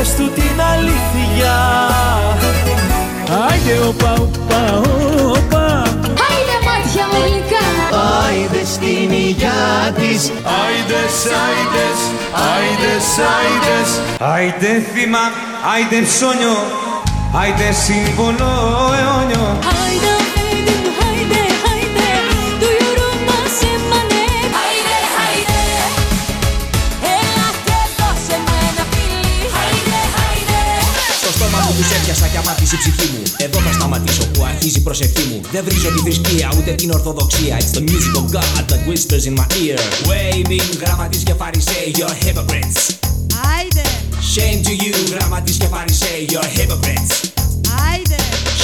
πες του την αλήθεια. Άιντε οπα οπα οπα Άιντε μάτια μου γλυκά. Άιντε στην υγειά της. Άιντες, άιντες, άιντες, άιντες. Άιντε θύμα, άιντε ψώνιο, άιντε σύμβολο αιώνιο. Άιντε, άιντε, έπιασα κι αμάτισε η ψυχή μου. Εδώ θα σταματήσω που αρχίζει η προσευχή μου. Δεν βρίζω τη θρησκεία ούτε την ορθοδοξία. It's the music of God that whispers in my ear. Waving γραμματείς και φαρισαίοι You're hypocrites. Άιντε, Shame to you γραμματείς και φαρισαίοι You're hypocrites. Άιντε.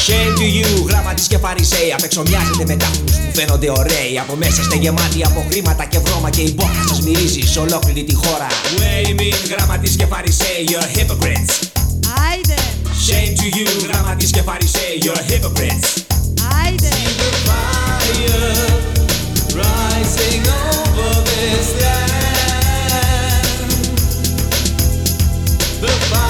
Shame to you, γραμματείς και φαρισαίοι Απ' έξω μοιάζετε με τάφους που φαίνονται ωραίοι. Από μέσα είστε γεμάτοι από χρήματα και βρώμα Και η μπόχα σας μυρίζει σε ολόκληρη τη χώρα. Waving γραμματείς και φαρισαίοι You're hypocrites. Άιντε, Shame to you, γραμματείς και φαρισαίοι You're hypocrites άιντε Rising over this land The fire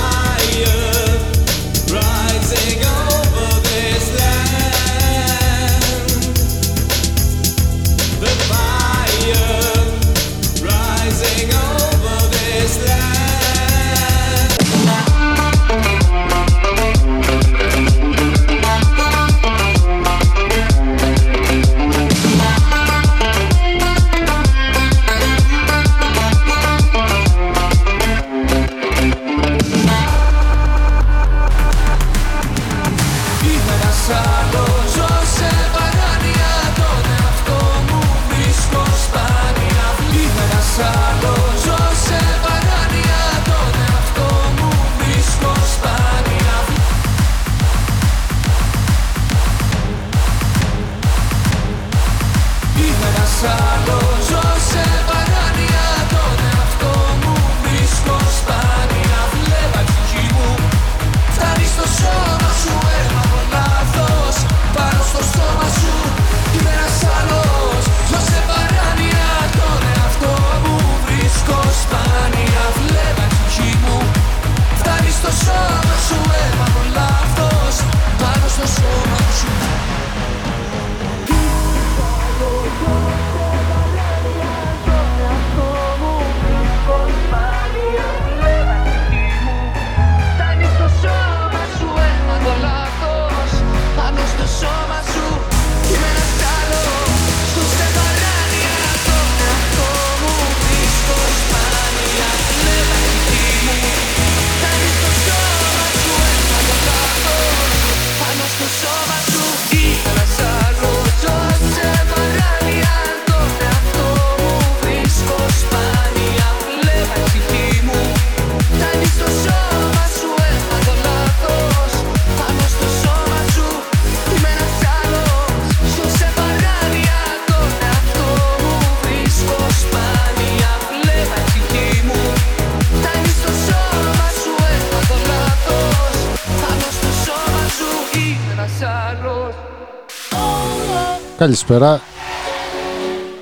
Καλησπέρα.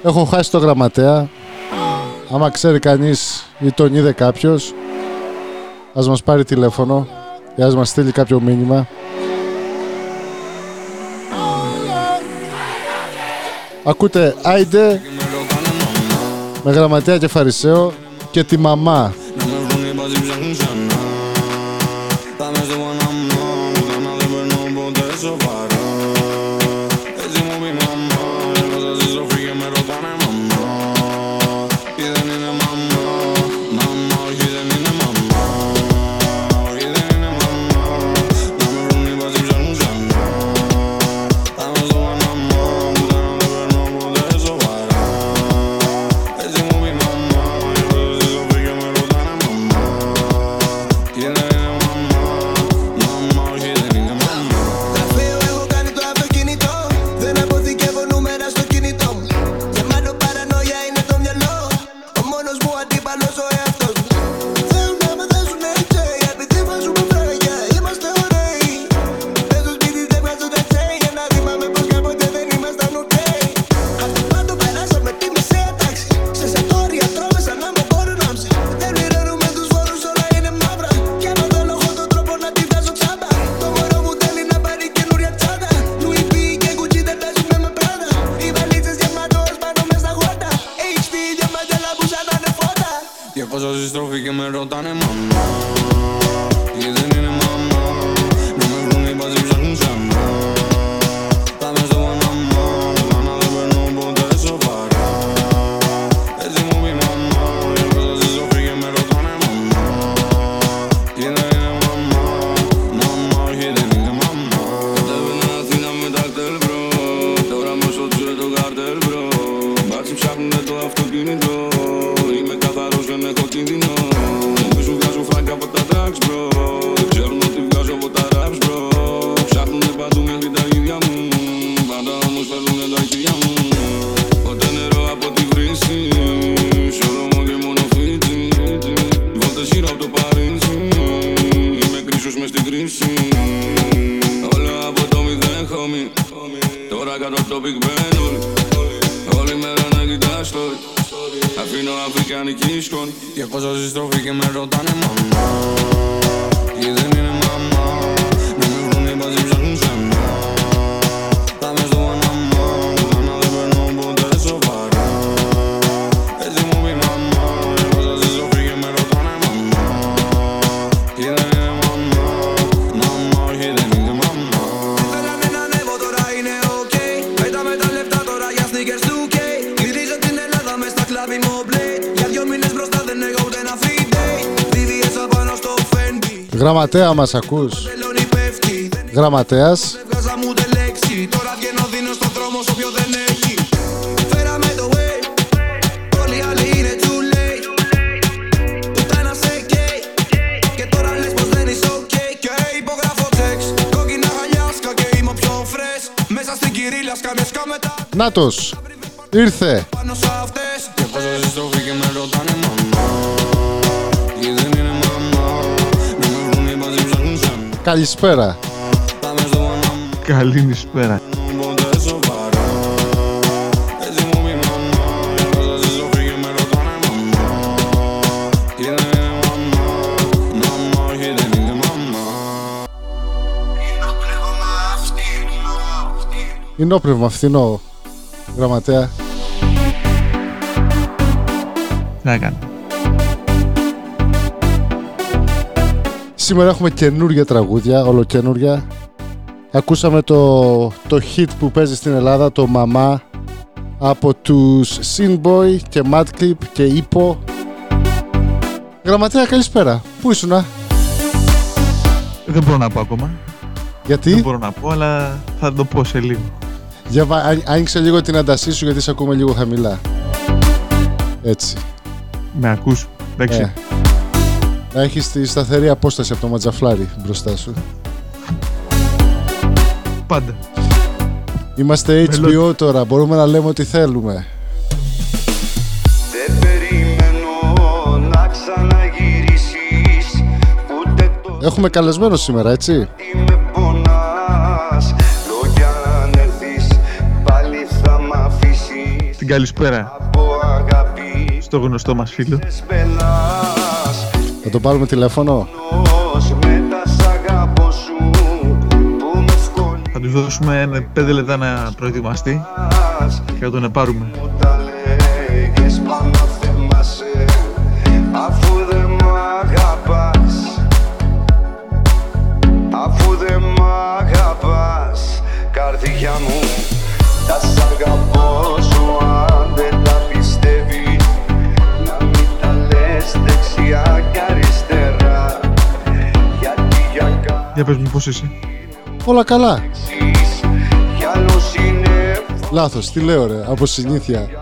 Έχω χάσει το γραμματέα. Άμα ξέρει κανείς ή τον είδε κάποιος, ας μας πάρει τηλέφωνο ή ας μας στείλει κάποιο μήνυμα. Ακούτε Άιντε με γραμματέα και φαρισαίο και τη μαμά. Στην κυρίλα σκάμε σκάμετα Νάτος. Ήρθε. Και δεν είναι μαμά Μαμά και δεν είναι μαμά Είναι όπνευμα φθηνό. Γραμματέα. Τι να κάνω. Σήμερα έχουμε καινούργια τραγούδια, ολοκαινούργια. Ακούσαμε το, το hit που παίζει στην Ελλάδα, το «Μαμά» από τους Sinboy και Madclip και Υπο. Γραμματέα, καλησπέρα. Πού ήσουνα, Δεν μπορώ να πω ακόμα. Δεν γιατί, μπορώ να πω, αλλά θα το πω σε λίγο. για, βα- α- άνοιξε λίγο την έντασή σου γιατί σε ακούμε λίγο χαμηλά. Έτσι. Με ακούς. Εντάξει. Ε. Να έχεις τη σταθερή απόσταση από το ματζαφλάρι μπροστά σου. Πάντα. Είμαστε HBO Μελώδη. τώρα, μπορούμε να λέμε ό,τι θέλουμε. Δεν περιμένω να ξαναγυρίσεις Ούτε το Έχουμε καλεσμένο σήμερα, έτσι; τι με πονάς Λόγια αν έρθεις πάλι θα μ' αφήσεις Την καλησπέρα Από αγάπη στο γνωστό μας φίλο. Σπενάς Θα το πάρουμε τηλέφωνο. Ως με τα σ' αγαπώ σου που με Θα τους δώσουμε 5 λεπτά να προετοιμαστεί ευκολιάς και θα τον πάρουμε. Μου τα λέγες πάνω θέμασαι Αφού για Για πες μου πώς είσαι; Όλα καλά. κάξεις Κι άλλος είναι Λάθος, τι λέω ρε, από συνήθεια. Κι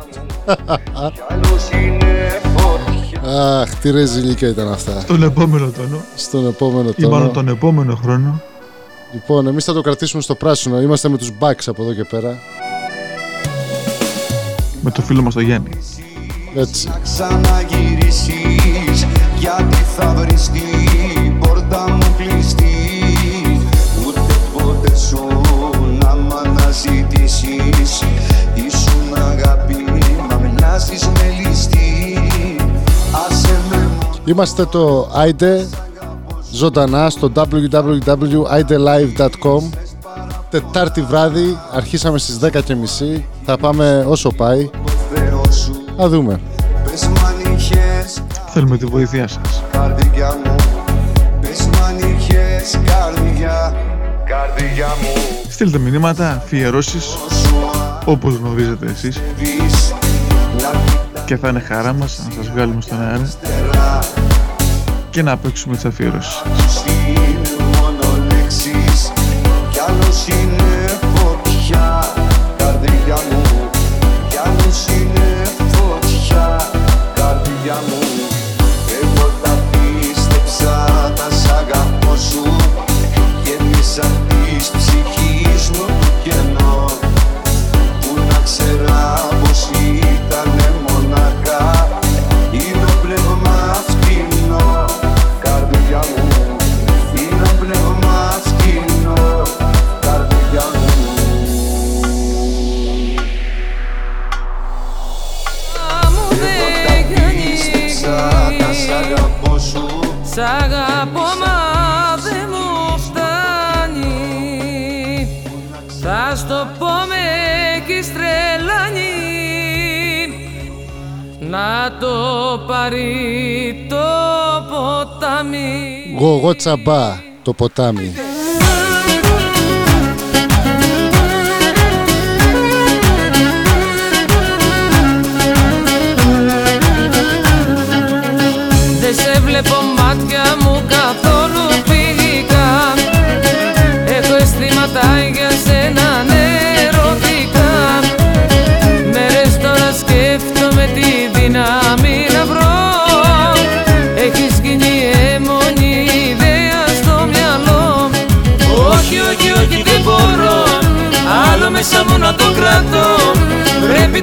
άλλος είναι φωτιά Αχ, τι ρεζιλίκα ήταν αυτά. Τον επόμενο τόνο Στον επόμενο ή μάλλον τόνο. τον επόμενο χρόνο Λοιπόν, εμείς θα το κρατήσουμε στο πράσινο. Είμαστε με τους Bucks από εδώ και πέρα. με το φίλο μας τον Γιάννη. Έτσι. να ξαναγυρίσεις Γιατί θα βρεις την πόρτα μου κλειστή Ούτε ποτέ σου να μ' αναζητήσεις. Ήσουν αγάπη μα μοιάζεις με ληστή. Άσε με μόνο Είμαστε το Άιντε ζωντανά στο www.idelive.com Τετάρτη βράδυ, αρχίσαμε στις 10.30 Θα πάμε όσο πάει. Θεός σου. Θα δούμε. Πες μ' αν είχες Θέλουμε τη βοήθειά σας. Καρδιά μου. Πες μ' αν είχες καρδιά Καρδιά μου Στείλτε μηνύματα, αφιερώσεις, όπως γνωρίζετε εσείς Πεις Να και θα είναι χαρά μας να σας βγάλουμε στον αέρα και να παίξουμε τις αφιερώσεις. σου είναι μόνο λέξεις Κι άλλος είναι Σ' αγαπώ μα δεν μου φτάνει. Θα στο πω με έχεις τρελάνει Να το πάρει το ποτάμι. Γογό τσαμπά το ποτάμι.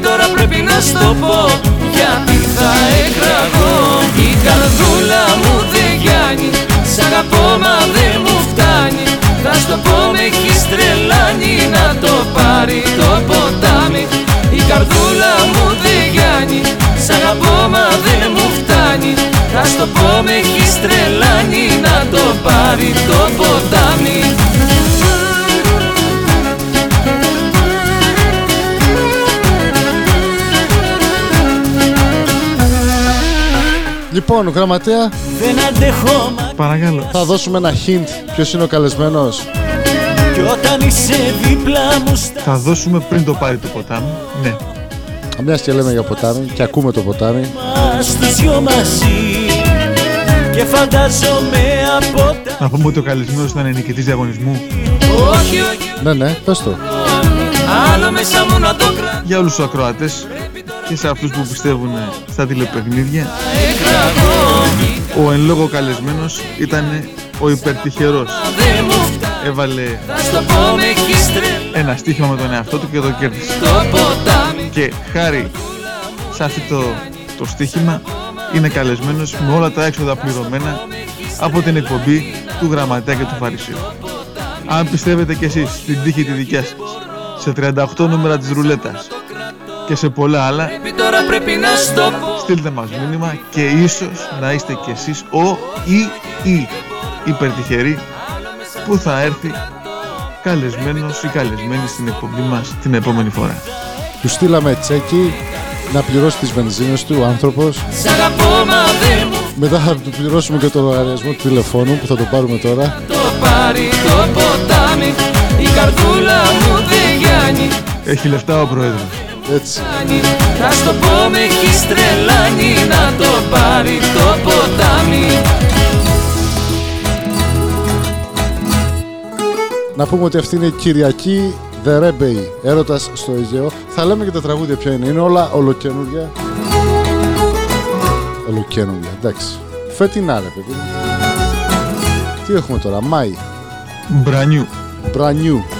Τώρα πρέπει να στο πω Γιατί θα εκραγώ. Η καρδούλα μου δεν γιάνει Σ' αγαπώ μα δεν μου φτάνει. Θα στο πω με έχεις τρελάνει Να το πάρει το ποτάμι. Η καρδούλα μου δεν γιάνει Σ' αγαπώ μα δεν μου φτάνει. Θα στο πω με έχεις τρελάνει Να το πάρει το ποτάμι Λοιπόν, γραμματέα, Δεν αντέχω μα Παρακαλώ. θα δώσουμε ένα hint ποιος είναι ο καλεσμένος. κι όταν είσαι δίπλα μου στα Θα δώσουμε πριν το πάρει το ποτάμι. Ναι. Μιας και λέμε για ποτάμι και ακούμε το ποτάμι. μας τους δυο μαζί και φαντάζομαι από τα Να πούμε ότι ο καλεσμένος ήταν νικητής διαγωνισμού Όχι, όχι, Ναι, ναι, πες το. άλλο μέσα μου να το κρατώ για όλους τους ακροατές και σε αυτούς που πιστεύουν στα τηλεπαιχνίδια. Ο εν λόγω καλεσμένος ήταν ο υπερτυχερός. Δεν μου φτάνει Έβαλε Θα στο πω με έχεις τρελάνει ένα στοίχημα με τον εαυτό του και το κέρδισε. Το ποτάμι Και χάρη σε αυτό το, το στοίχημα είναι καλεσμένος με όλα τα έξοδα πληρωμένα από την εκπομπή του Γραμματέα και του Φαρισίου. Αν πιστεύετε κι εσείς στην τύχη τη δικιά σας, σε 38 νούμερα της ρουλέτας και σε πολλά άλλα, Πρέπει τώρα πρέπει να στο πω στείλτε μας μήνυμα και ίσως να είστε κι εσείς ο ή η υπερτυχεροί που θα έρθει καλεσμένος ή καλεσμένη στην εκπομπή μας την επόμενη φορά. Του στείλαμε τσέκι να πληρώσει τις βενζίνες του ο άνθρωπος. Σ' αγαπώ μα δεν μου Μετά θα του πληρώσουμε και το λογαριασμό του τηλεφώνου που θα το πάρουμε τώρα. το πάρει το ποτάμι Η καρδούλα μου δεν γιάνει Έχει λεφτά ο Πρόεδρος. Έτσι. Θα στο πω με έχεις τρελάνει Να το πάρει το ποτάμι Να πούμε ότι αυτή είναι η Κυριακή The Rebbe, έρωτας στο Αιγαίο. Θα λέμε και τα τραγούδια ποια είναι. Είναι όλα ολοκένουργια. Ολοκένουργια, εντάξει. Φετινά ρε παιδί. μου. Τι έχουμε τώρα, Μάη, Μπρανιού. Brand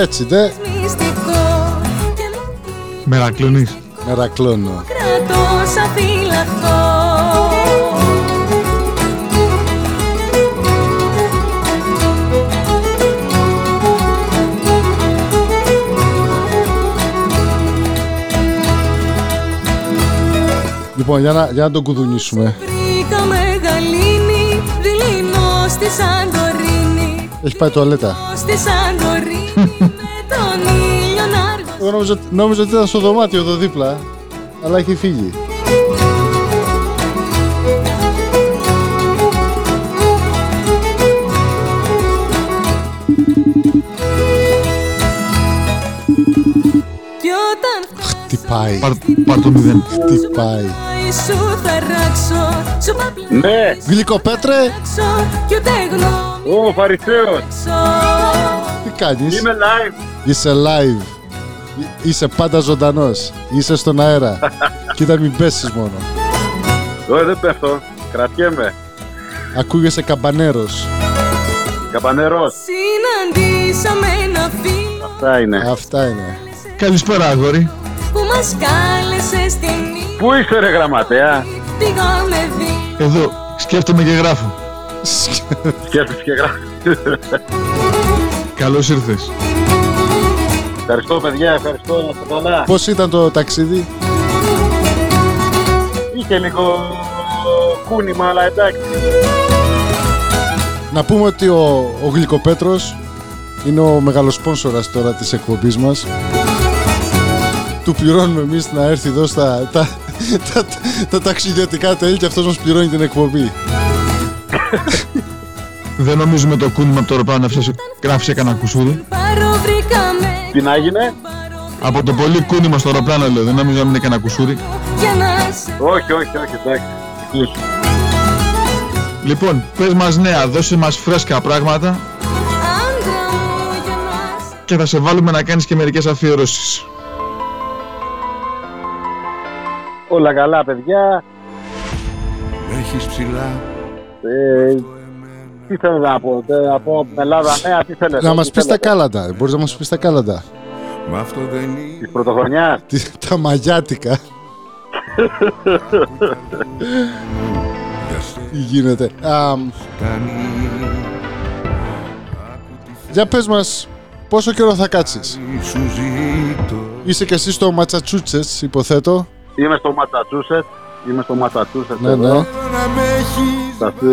Έτσι δε, μη Μερακλονής. Μερακλώνω. Κρατώ σαν φυλαχτό Λοιπόν, για να, για να τον κουδουνίσουμε. Βρήκα μεγαλύνη Δειλινό στη Σαντορίνη Έχει πάει τουαλέτα. Στη Σαντορίνη Με τον ήλιο να αργώ Εγώ νόμιζα, νόμιζα ότι ήταν στο δωμάτιο εδώ δίπλα, αλλά έχει φύγει. Κι όταν Χτυπάει, Πάρ, πάρ το μηδέν. χτυπάει. φτάσει σου θα ράξω Σου παπλάξω Ναι, Γλυκοπέτρε, Κι ούτε γνώμη ο Φαρισαίος. τι κάνεις; Είμαι live. Είσαι live. Εί- Είσαι πάντα ζωντανός. Είσαι στον αέρα. Κοίτα μην πέσεις μόνο. Εγώ δεν πέφτω. Κρατιέμαι. Ακούγεσαι καμπανέρος. Καπανερός. Συναντήσαμε ένα φίλο Αυτά είναι. Αυτά είναι. Καλησπέρα, αγόρι. που μας κάλεσε στην νύχτα Πού είσαι ρε γραμματέα; Πήγαμε δύο Εδώ, σκέφτομαι και γράφω. Σκέφτεσαι και γράφεις. Καλώς ήρθες. Ευχαριστώ παιδιά, ευχαριστώ να είστε καλά. Πώς ήταν το ταξίδι; Είχε λίγο κούνημα, αλλά εντάξει. Να πούμε ότι ο, ο Γλυκοπέτρος είναι ο μεγάλος σπόνσορας τώρα της εκπομπής μας. Του πληρώνουμε εμείς να έρθει εδώ στα τα, τα, τα, τα ταξιδιωτικά τέλη και αυτός μας πληρώνει την εκπομπή. Δεν νομίζουμε το κούνημα από το αεροπλάνο να φτιάξει- γράψει κανένα κουσούρι. Πάρω βρήκαμε Τι να έγινε; Από το πολύ κούνημα στο αεροπλάνο λέω, δεν νομίζω να μην είναι κανένα κουσούρι. για να σε Όχι, όχι, όχι, εντάξει. Ακούς. Λοιπόν, πες μας νέα, δώσε μας φρέσκα πράγματα άντρα μου για να σε και θα σε βάλουμε να κάνεις και μερικές αφιερώσεις. Όλα καλά, παιδιά. Έχεις ψηλά Ε, τι θέλω να πω, τε- να πω από την Ελλάδα νέα, τι θέλετε. Να μας τι πεις τα θέλετε. κάλαντα. Μπορείς να μας πεις τα κάλαντα. Μα αυτό δεν είναι Της πρωτοχρονιάς. Τι- τα μαγιάτικα. Τι γίνεται. Αμ, κάνει για πες μας πόσο καιρό θα κάτσεις; Σου ζήτω Είσαι και εσύ στο Ματσατσούτσες, υποθέτω. Είμαι στο Ματσατσούσετ. Είμαι στο Ματσατσούσετ Ναι, εδώ. ναι. Να με έχεις Σε αυτή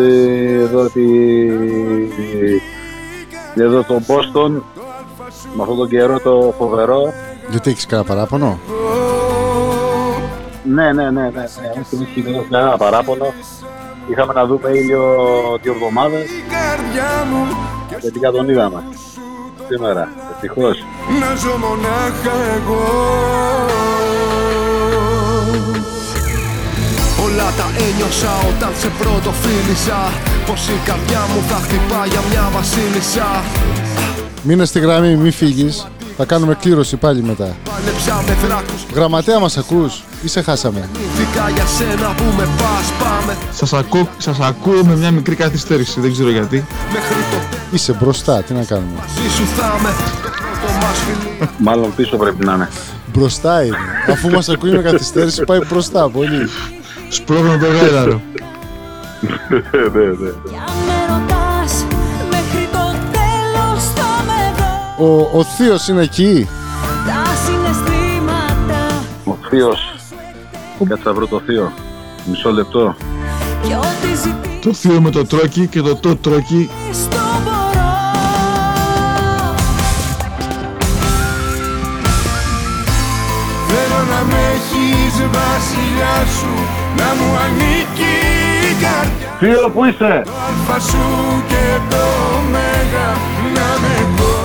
εδώ τη... Εδώ το Boston. Με αυτόν τον καιρό το φοβερό. Γιατί έχεις κανένα παράπονο; Ναι, ναι, ναι, ναι. ναι. Όχι, όχι, δεν έχω κανένα παράπονο. Είχαμε να δούμε ήλιο δύο εβδομάδες η καρδιά μου και και τελικά τον είδαμε. Σήμερα, ευτυχώς. να ζω μονάχα εγώ ένιωσα όταν σε πρώτο φίλησα Πως η καρδιά μου θα χτυπά για μια βασίλισσα Μείνε στη γραμμή, μη φύγεις. Θα κάνουμε κλήρωση πάλι μετά. Πάλεψα με δράκους Γραμματέα μας ακούς ή σε χάσαμε; Νήθηκα για σένα που με πας πάμε Σας, ακού, σας ακούω με μια μικρή καθυστέρηση, δεν ξέρω γιατί. Μέχρι το τέλος Είσαι μπροστά, τι να κάνουμε; μαζί σου θα είμαι Το μας φιλί Μάλλον πίσω πρέπει να είναι. Μπροστά είναι. Αφού μας ακούει με καθυστέρηση πάει μπροστά πολύ. Σπρώχνω το γάιδαρο. ναι, ναι, ναι. Για με ρωτάς μέχρι το τέλος θα με δω Ο, ο θείος είναι εκεί; Τα συναισθήματα Ο θείος. Κάτσε να βρω το θείο. Μισό λεπτό. και ό,τι ζητείς Το θείο με το τρόκι και το το τρόκι το μπορώ Θέλω να με έχεις βασιλιά σου Να μου ανήκει η καρδιά Θείο, πού είσαι; Το αλφα σου και το μέγα Να με εγώ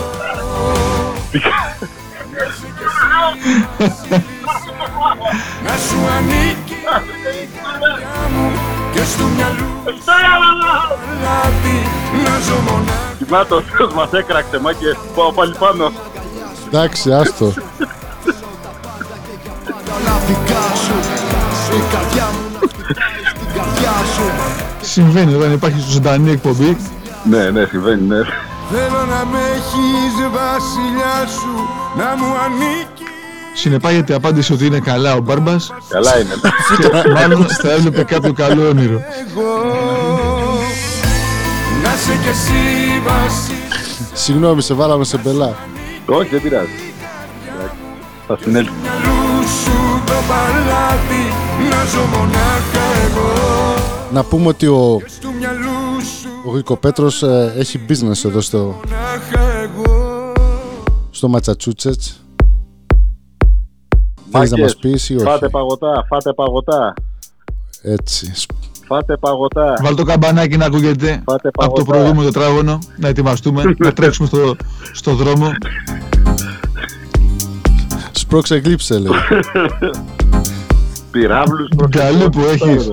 Να σου ανήκει η καρδιά μου Και στο μυαλού σου λάδι Να ζω μονάχα Να το θείος μας έκραξε, μάκε. Πάω πάλι πάνω. Εντάξει, άστο. Τα λάθηκα σου Η καρδιά μου να χτυπάει στην καρδιά σου συμβαίνει όταν υπάρχει στο ζωντανή εκπομπή. Ναι, ναι, συμβαίνει, ναι. Θέλω να με έχεις βασιλιά σου Να μου ανήκει Συνεπάγεται η απάντηση ότι είναι καλά ο Μπάρμπας. Καλά είναι. ναι. Μάλλον θα έβλεπε κάποιο καλό όνειρο. Να σε κι εσύ βασίλη Συγγνώμη, σε βάλαμε σε μπελά. Όχι, δεν πειράζει. Θα συνέλθει. μυαλού σου το παλάτι Να ζω μονάχα εγώ Να πούμε ότι ο, Του μυαλού σου ο Γρικοπέτρος ε, έχει business εδώ στο, μονάχα εγώ στο Ματσατσούτσετς. Θέλεις να Μάγκες, μας πεις ή όχι; Φάτε παγωτά, φάτε παγωτά. Έτσι. Φάτε παγωτά. Βάλ το καμπανάκι να ακούγεται Πάτε από το παγωτά. προηγούμενο τετράγωνο. Να ετοιμαστούμε, να τρέξουμε στο, στο δρόμο. Σπρώξε γλύψε λέει. Πυράβλους Καλή που έχεις.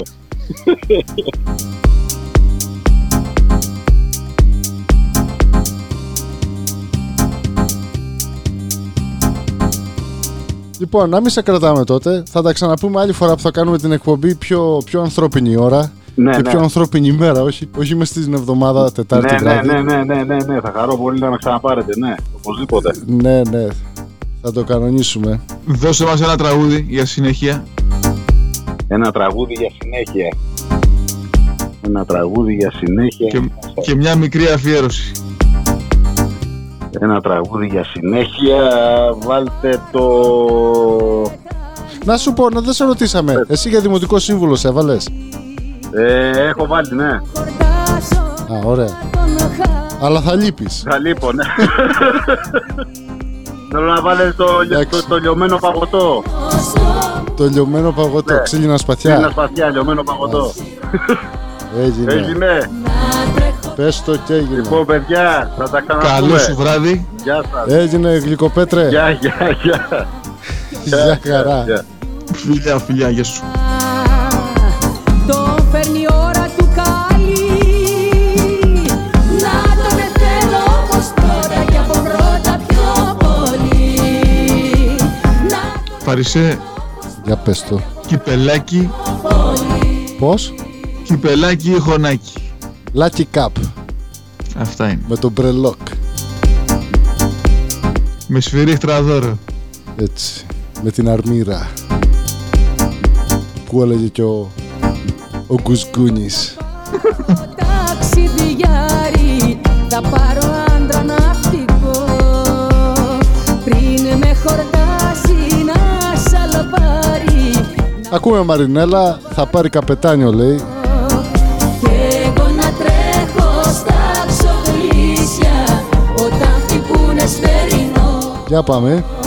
Λοιπόν, να μην σε κρατάμε τότε. Θα τα ξαναπούμε άλλη φορά που θα κάνουμε την εκπομπή πιο, πιο ανθρώπινη ώρα. Ναι, και ναι. πιο ανθρώπινη ημέρα, όχι, όχι μες στην εβδομάδα, Τετάρτη Ναι, ναι, βράδυ. ναι, ναι, ναι, ναι, ναι, θα χαρώ πολύ να με ξαναπάρετε, ναι, οπωσδήποτε. ναι, ναι. Θα το κανονίσουμε. Δώσε μας ένα τραγούδι για συνέχεια. Ένα τραγούδι για συνέχεια. Ένα τραγούδι για συνέχεια. Και, και μια μικρή αφιέρωση. Ένα τραγούδι για συνέχεια. Βάλτε το... Να σου πω, να δεν σε ρωτήσαμε. Εσύ για δημοτικό σύμβουλο σε έβαλες; Ε, έχω βάλει, ναι. Α, ωραία. Αλλά θα λείπεις. Θα λείπω, ναι. Θέλω να βάλεις το, το, το λιωμένο παγωτό. Το λιωμένο παγωτό, Ναι. ξύλινα Ένα σπαθιά. σπαθιά, λιωμένο παγωτό. Έγινε. Έγινε. Πες το και έγινε. Λοιπόν, παιδιά, θα τα ξαναπούμε. Καλό σου βράδυ. Γεια σας. Έγινε γλυκοπέτρε. Γεια, γεια, γεια. Γεια χαρά. Γεια. Φιλιά, φιλιά, γεια σου. Να Παρισέ, Για πες το. κυπελάκι, Πώς; κυπελάκι ή χωνάκι. Lucky Cup Αυτά είναι. με τον μπρελόκ. Με σφυρίχτρα δώρο. Έτσι. Με την αρμύρα. Που έλεγε και ο, ο Γκουσγκούνης. Ακούμε Μαρινέλα, θα πάρει καπετάνιο λέει. Και εγώ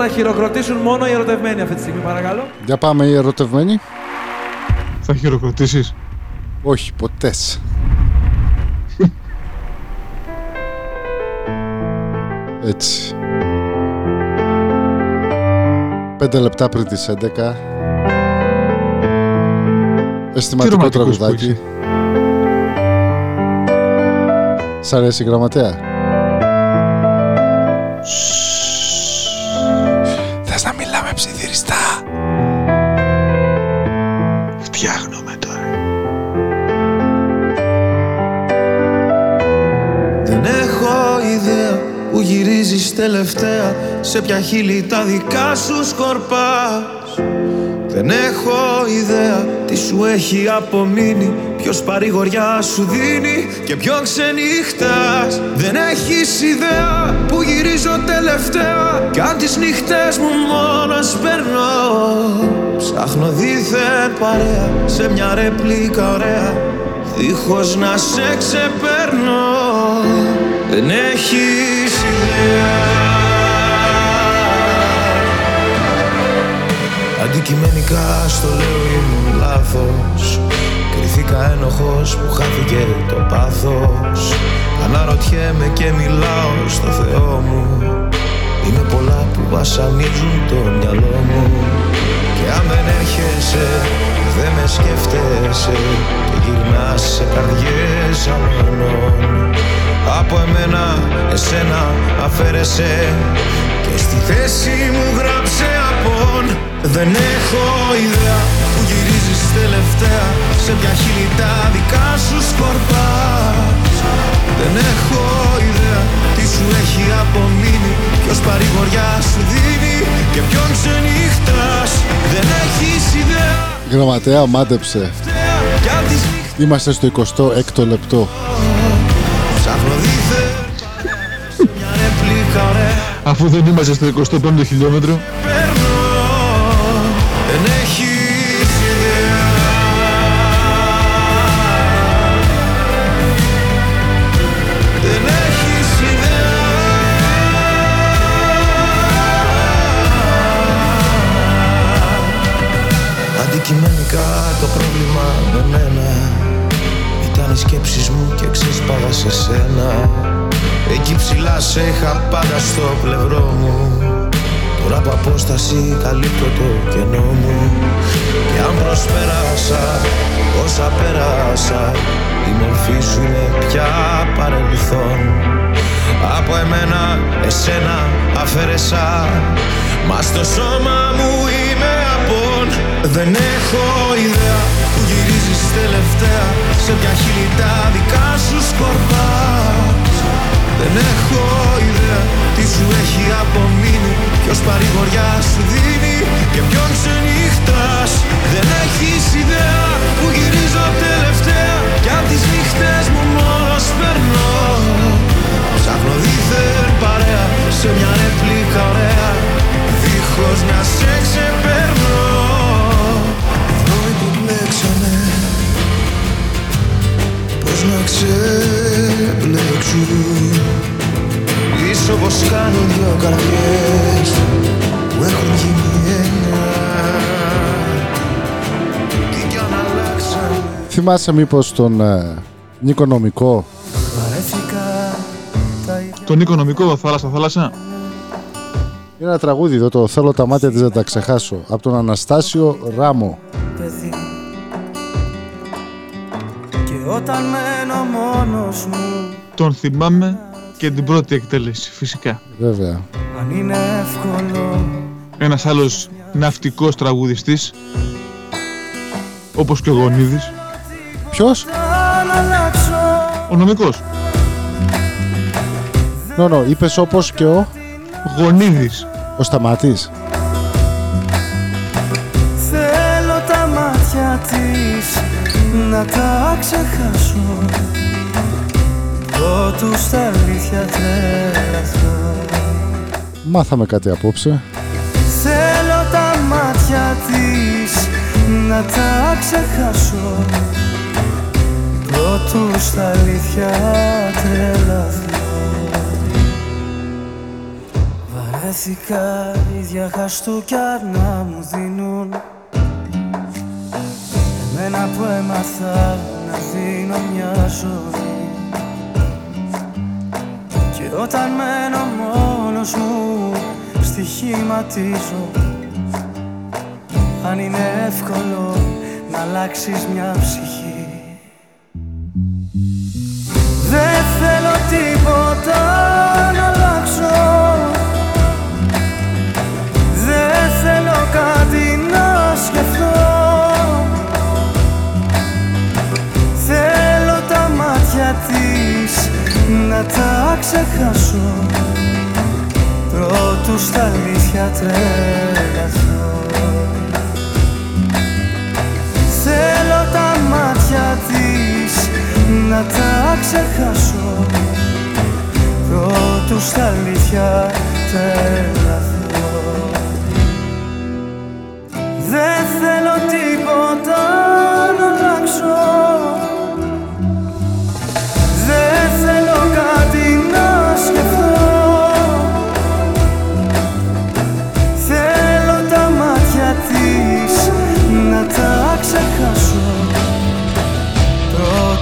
να χειροκροτήσουν μόνο οι ερωτευμένοι αυτή τη στιγμή, παρακαλώ. Για πάμε οι ερωτευμένοι. Θα χειροκροτήσεις; Όχι, ποτέ. Έτσι. Πέντε λεπτά πριν τις 11. Αισθηματικό ρομαντικός που τραγουδάκι. Σ' αρέσει η γραμματέα; Θες να μιλάμε ψιθυριστά. Φτιάχνομαι τώρα. Δεν έχω ιδέα που γυρίζεις τελευταία Σε ποια χείλη τα δικά σου σκορπάς Δεν έχω ιδέα τι σου έχει απομείνει Ποιος παρηγοριά σου δίνει και ποιον ξενύχτας. Δεν έχεις ιδέα που γυρίζω τελευταία. Κι αν τις νύχτες μου μόνος περνώ Ψάχνω δίθεν παρέα. Σε μια ρεπλίκα ωραία Δίχως να σε ξεπερνώ Δεν έχεις ιδέα. Αντικειμενικά στο λέω ήμουν λάθος Κρυθήκα ένοχος που χάθηκε το πάθος. Αναρωτιέμαι και μιλάω στο Θεό μου. Είναι πολλά που βασανίζουν το μυαλό μου. Και αν δεν έρχεσαι δεν με σκέφτεσαι. Και γυρνάς σε καρδιές αλλωνών Από εμένα εσένα αφαίρεσαι. Και στη θέση μου γράψε απόν. Δεν έχω ιδέα που γυρίζεις τελευταία Σε ποια χείλη τα δικά σου σκορπάς. Δεν έχω ιδέα τι σου έχει απομείνει Ποιος παρηγοριά σου δίνει και ποιον ξενύχτας Δεν έχεις ιδέα. Γραμματέα, μάντεψε. κι αν τις Είμαστε στο 26ο λεπτό. ψάχνω δίθεν Σε μια ρεπλίκα ωραία Αφού δεν είμαστε στο 25ο χιλιόμετρο, παίρνω. Δεν έχεις ψηλά σε είχα πάντα στο πλευρό μου. Τώρα από απόσταση καλύπτω το κενό μου. Και αν προσπέρασα όσα πέρασα Η μορφή σου είναι πια παρελθόν. Από εμένα εσένα αφαίρεσα. Μας στο σώμα μου είμαι απόν. Δεν έχω ιδέα που γυρίζεις τελευταία. Σε ποια χείλη τα δικά σου σκορπάς Δεν έχω ιδέα τι σου έχει απομείνει. Ποιος παρηγοριά σου δίνει και ποιον ξενύχτας Δεν έχεις ιδέα που γυρίζω τελευταία Κι αν τις νύχτες μου μόνος περνώ. Ψάχνω δίθεν παρέα σε μια ρεπλίκα ωραία. Δίχως να σε ξεπερνώ Πώς να ξεπλέξουν Πίσω πως κάνουν δυο καρδιές Που έχουν γίνει ένα Τι κι αν αλλάξαν Θυμάσαι μήπως τον ε, Νικονομικό. Βαρέθηκα τα ίδια τον οικονομικό θάλασσα θάλασσα, Είναι ένα τραγούδι εδώ, το θέλω τα μάτια της να τα ξεχάσω. Από τον Αναστάσιο Ράμο. Όταν μένω μόνος μου τον θυμάμαι και την πρώτη εκτέλεση φυσικά. Βέβαια. Αν είναι εύκολο Ένας άλλος ναυτικός τραγουδιστής, όπως και ο Γονίδης, Ποιος; να αλλάξω ο νομικός, Νο, νο, είπες όπως και ο, Γονίδης. ο Σταματής. Θέλω τα μάτια της να τα ξεχάσω. Πρώτους στα αλήθεια τρέλαθα Μάθαμε κάτι απόψε. Θέλω τα μάτια της να τα ξεχάσω. Πρώτους στα αλήθεια τρέλαθα Βαρέθηκα ίδια χαστούκια να μου δίνουν. Εμένα που έμαθα να δίνω μια ζωή Και όταν μένω μόνος μου στοιχηματίζω Αν είναι εύκολο να αλλάξεις μια ψυχή. Δεν θέλω τίποτα να τα ξεχάσω. Πρώτου στα αλήθεια τρελαθώ. Θέλω τα μάτια της να τα ξεχάσω. Πρώτου στα αλήθεια τρελαθώ. Δεν θέλω τίποτα να αλλάξω.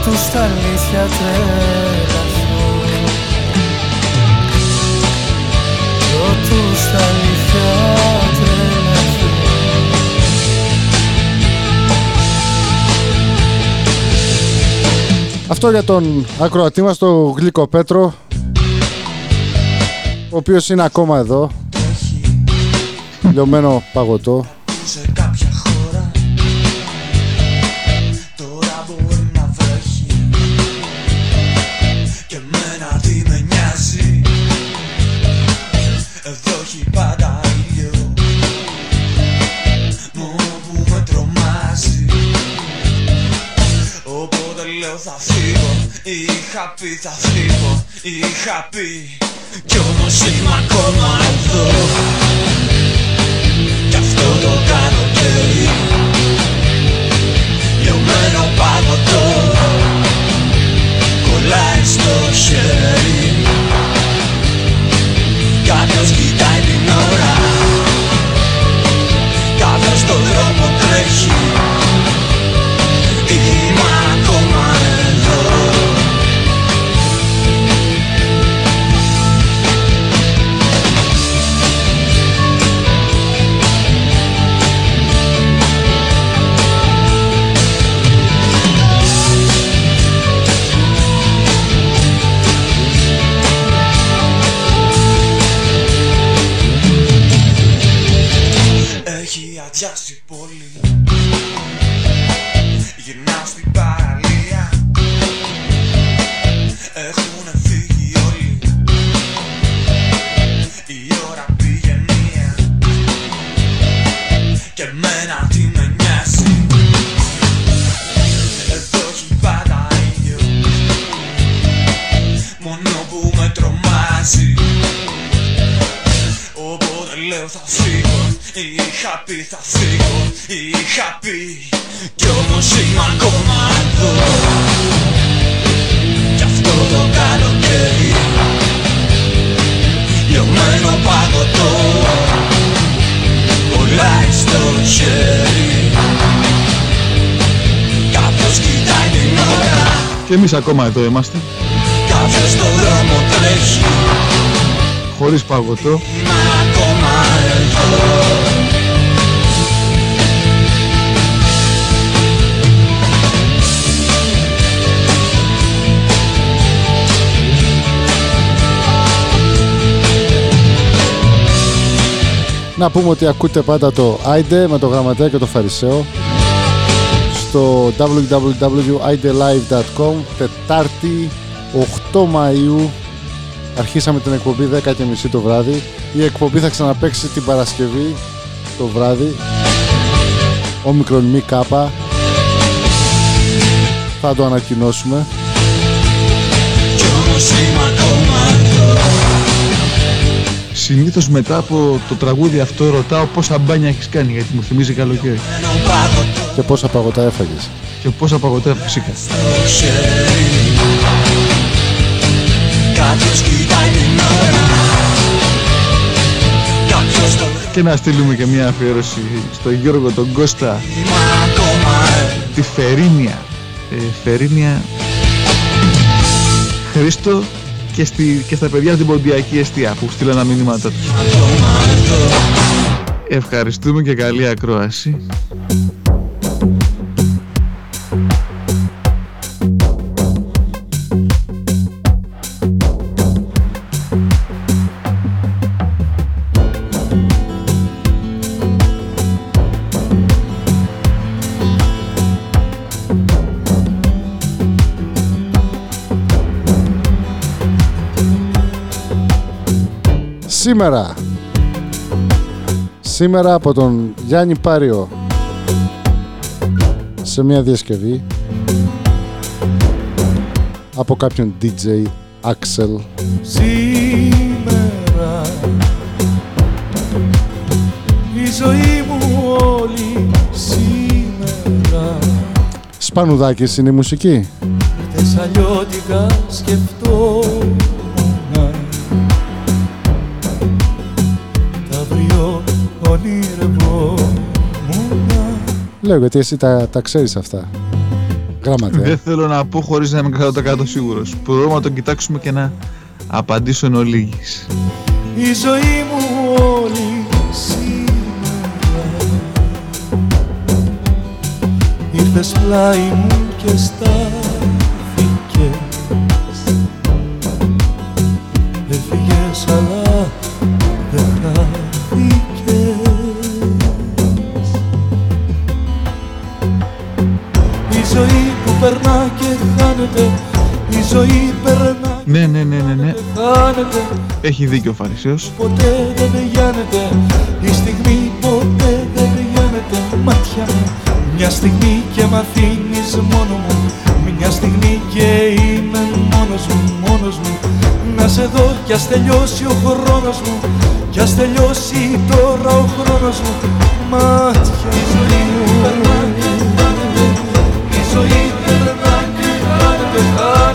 Πρώτου στα αλήθεια τρελαθώ Πρώτου στα αλήθεια τρελαθώ Αυτό για τον ακροατή μας, τον Γλυκό Πέτρο, ο οποίος είναι ακόμα εδώ. Λιωμένο παγωτό. Είχα πει Κι όμως είμαι ακόμα εδώ εμείς ακόμα εδώ είμαστε, Κάποιος στον δρόμο τρέχει χωρίς παγωτό. Είμαι ακόμα εδώ Να πούμε ότι ακούτε πάντα το Άιντε με το γραμματέα και το Φαρισαίο στο www.idelive.com Τετάρτη 8 Μαΐου. Αρχίσαμε την εκπομπή 10.30 το βράδυ. Η εκπομπή θα ξαναπαίξει την Παρασκευή το βράδυ. Όμικρον μη κάπα. Θα το ανακοινώσουμε. Κι όμως είμαι ακόμα εδώ Συνήθως μετά από το τραγούδι αυτό ρωτάω πόσα μπάνια έχεις κάνει γιατί μου θυμίζει καλοκαίρι. Μένο παγωτό και πόσα παγωτά έφαγες Και πόσα παγωτά φυσικά. στο χέρι Κάποιος κοιτάει την ώρα Κάποιος το Και να στείλουμε και μια αφιέρωση στο Γιώργο τον Κώστα Είμαι ακόμα εδώ τη Φερίνια. Ε, Φερίνια Χρήστο και, στη, και στα παιδιά στην Ποντιακή Εστία που στείλαν τα μηνύματα τους. Ευχαριστούμε και καλή ακρόαση. Σήμερα. Σήμερα από τον Γιάννη Πάριο. Σε μια διασκευή. Από κάποιον DJ Axel. Σήμερα. Η ζωή μου όλη σήμερα. Σπανουδάκης είναι η μουσική. Θεσσαλιώτικα σκεφτόμουν Λέω γιατί εσύ τα, τα ξέρεις αυτά. Γραμματέα. Δεν θέλω να πω χωρίς να είμαι 100% σίγουρος. Μπορούμε να τον κοιτάξουμε και να απαντήσω εν ολίγης. Η ζωή μου όλη σήμερα Ήρθες πλάι μου και στάθηκες ζωή περνά Ναι, ναι, ναι, ναι, ναι. και χάνεται. Έχει δίκιο ο Φαρισαίος. Ποτέ δεν τελειώνεται Η στιγμή ποτέ δεν τελειώνεται Μάτια μου Μια στιγμή και μ' αφήνεις μόνο μου. Μια στιγμή και είμαι μόνος μου, μόνος μου. Να σε δω κι ας τελειώσει ο χρόνος μου. Κι ας τελειώσει τώρα ο χρόνος μου. Μάτια η ζωή μου περνά και χάνεται Η ζωή περνά και χάνεται, χάνεται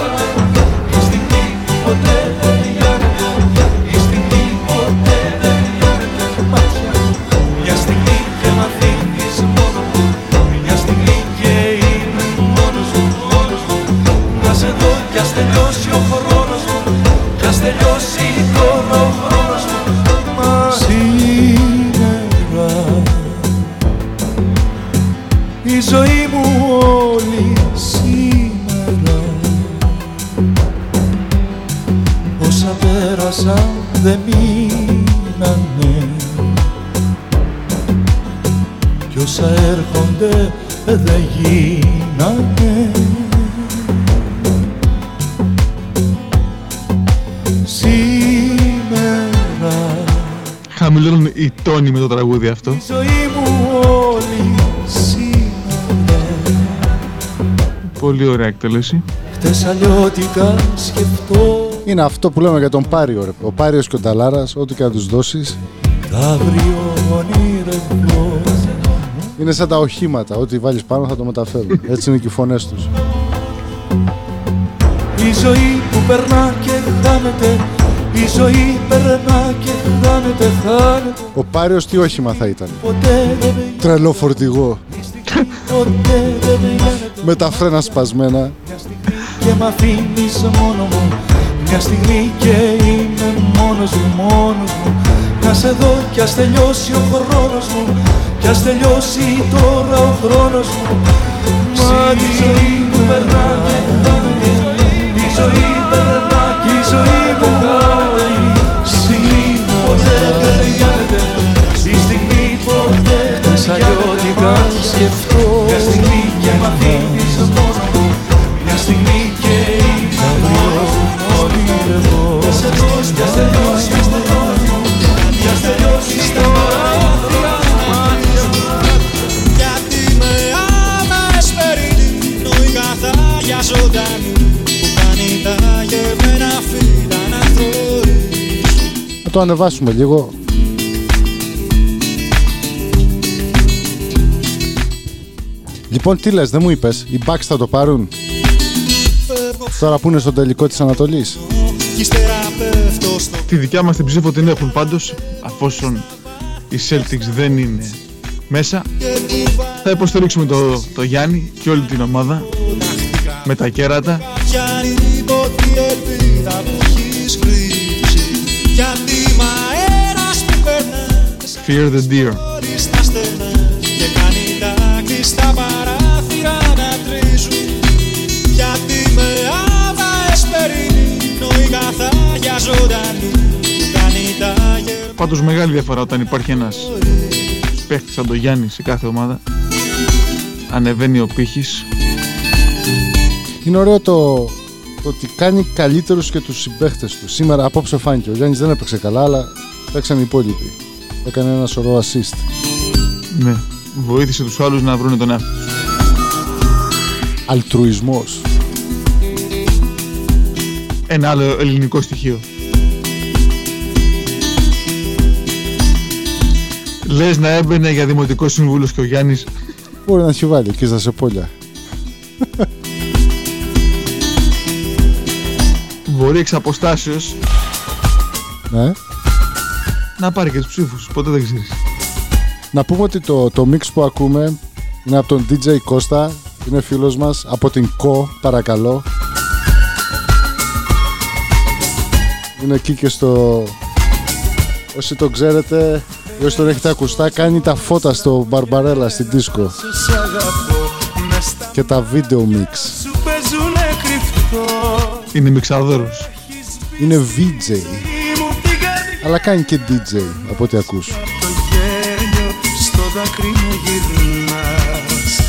Πολύ ωραία εκτέλεση. Χτες αλλιώτικα σκεφτώ Είναι αυτό που λέμε για τον Πάριο. Ρε. Ο Πάριος και ο Νταλάρας, ό,τι και να τους δώσεις, Τα αύριο ονειρευώ είναι σαν τα οχήματα. Ό,τι βάλεις πάνω θα το μεταφέρουν. Έτσι είναι και οι φωνές τους. Η ζωή που περνά και χάνεται Η ζωή περνά και χάνεται, χάνεται Ο Πάριος τι όχημα θα ήταν; Ποτέ δεν με Τρελό φορτηγό. ποτέ δεν με γίνεται Με τα φρένα σπασμένα. Και μ' αφήνεις μόνος μου. Μια στιγμή και είμαι μόνος μου, μόνος μου. Να σε δω κι ας τελειώσει ο χρόνος μου. Κι ας τελειώσει τώρα ο χρόνος μου. Μα τη ζωή μου περνά και χάνεται Η ζωή περνά και η ζωή μου χάνει Στιγμή ποτέ δεν τελειώνεται Η στιγμή ποτέ δεν τελειώνεται σκεφτώ Μια στιγμή και μ' το ανεβάσουμε λίγο. Λοιπόν, τι λες, δεν μου είπες, οι Bucks θα το πάρουν; Τώρα που είναι στο τελικό της Ανατολής. Κι ύστερα πέφτω στο Τη δικιά μας την ψήφο την έχουν πάντως, αφόσον οι Celtics δεν είναι μέσα. Θα υποστηρίξουμε το, το Γιάννη και όλη την ομάδα με τα κέρατα. Κάνει τα γερ... Πάντως μεγάλη διαφορά όταν υπάρχει ένας παίχτης σαν το Γιάννη σε κάθε ομάδα. Ανεβαίνει ο πύχης. Είναι ωραίο το, το ότι κάνει καλύτερους και τους συμπαίχτες του. Σήμερα απόψε φάνηκε. Ο Γιάννης δεν έπαιξε καλά, αλλά παίξαν οι υπόλοιποι. Έκανε ένα σωρό assist. Ναι. Βοήθησε τους άλλους να βρουν τον εαυτό τους. Αλτρουισμός. ένα άλλο ελληνικό στοιχείο. Λες να έμπαινε για δημοτικός σύμβουλος και ο Γιάννης. Μπορεί να έχει βάλει εκεί στα Σεπόλια. Μπορεί εξ αποστάσεως Ναι. Να πάρει και τους ψήφους. Ποτέ δεν ξέρεις. Να πούμε ότι το, το mix που ακούμε είναι από τον DJ Κώστα. Είναι φίλος μας από την ΚΟ, παρακαλώ. Είναι εκεί και στο... Όσοι το ξέρετε, ή όσοι τον έχετε ακουστά, κάνει τα φώτα στο Μπαρμπαρέλα στην δίσκο. Σ' αγαπώ μες στα Και τα video mix. σου παίζουνε κρυφτό Είναι μιξαδόρος. Είναι VJ. Μου την καρδιά Αλλά κάνει και DJ, από ό,τι ακούς. το γέλιο στο δάκρυ μου γυρνάς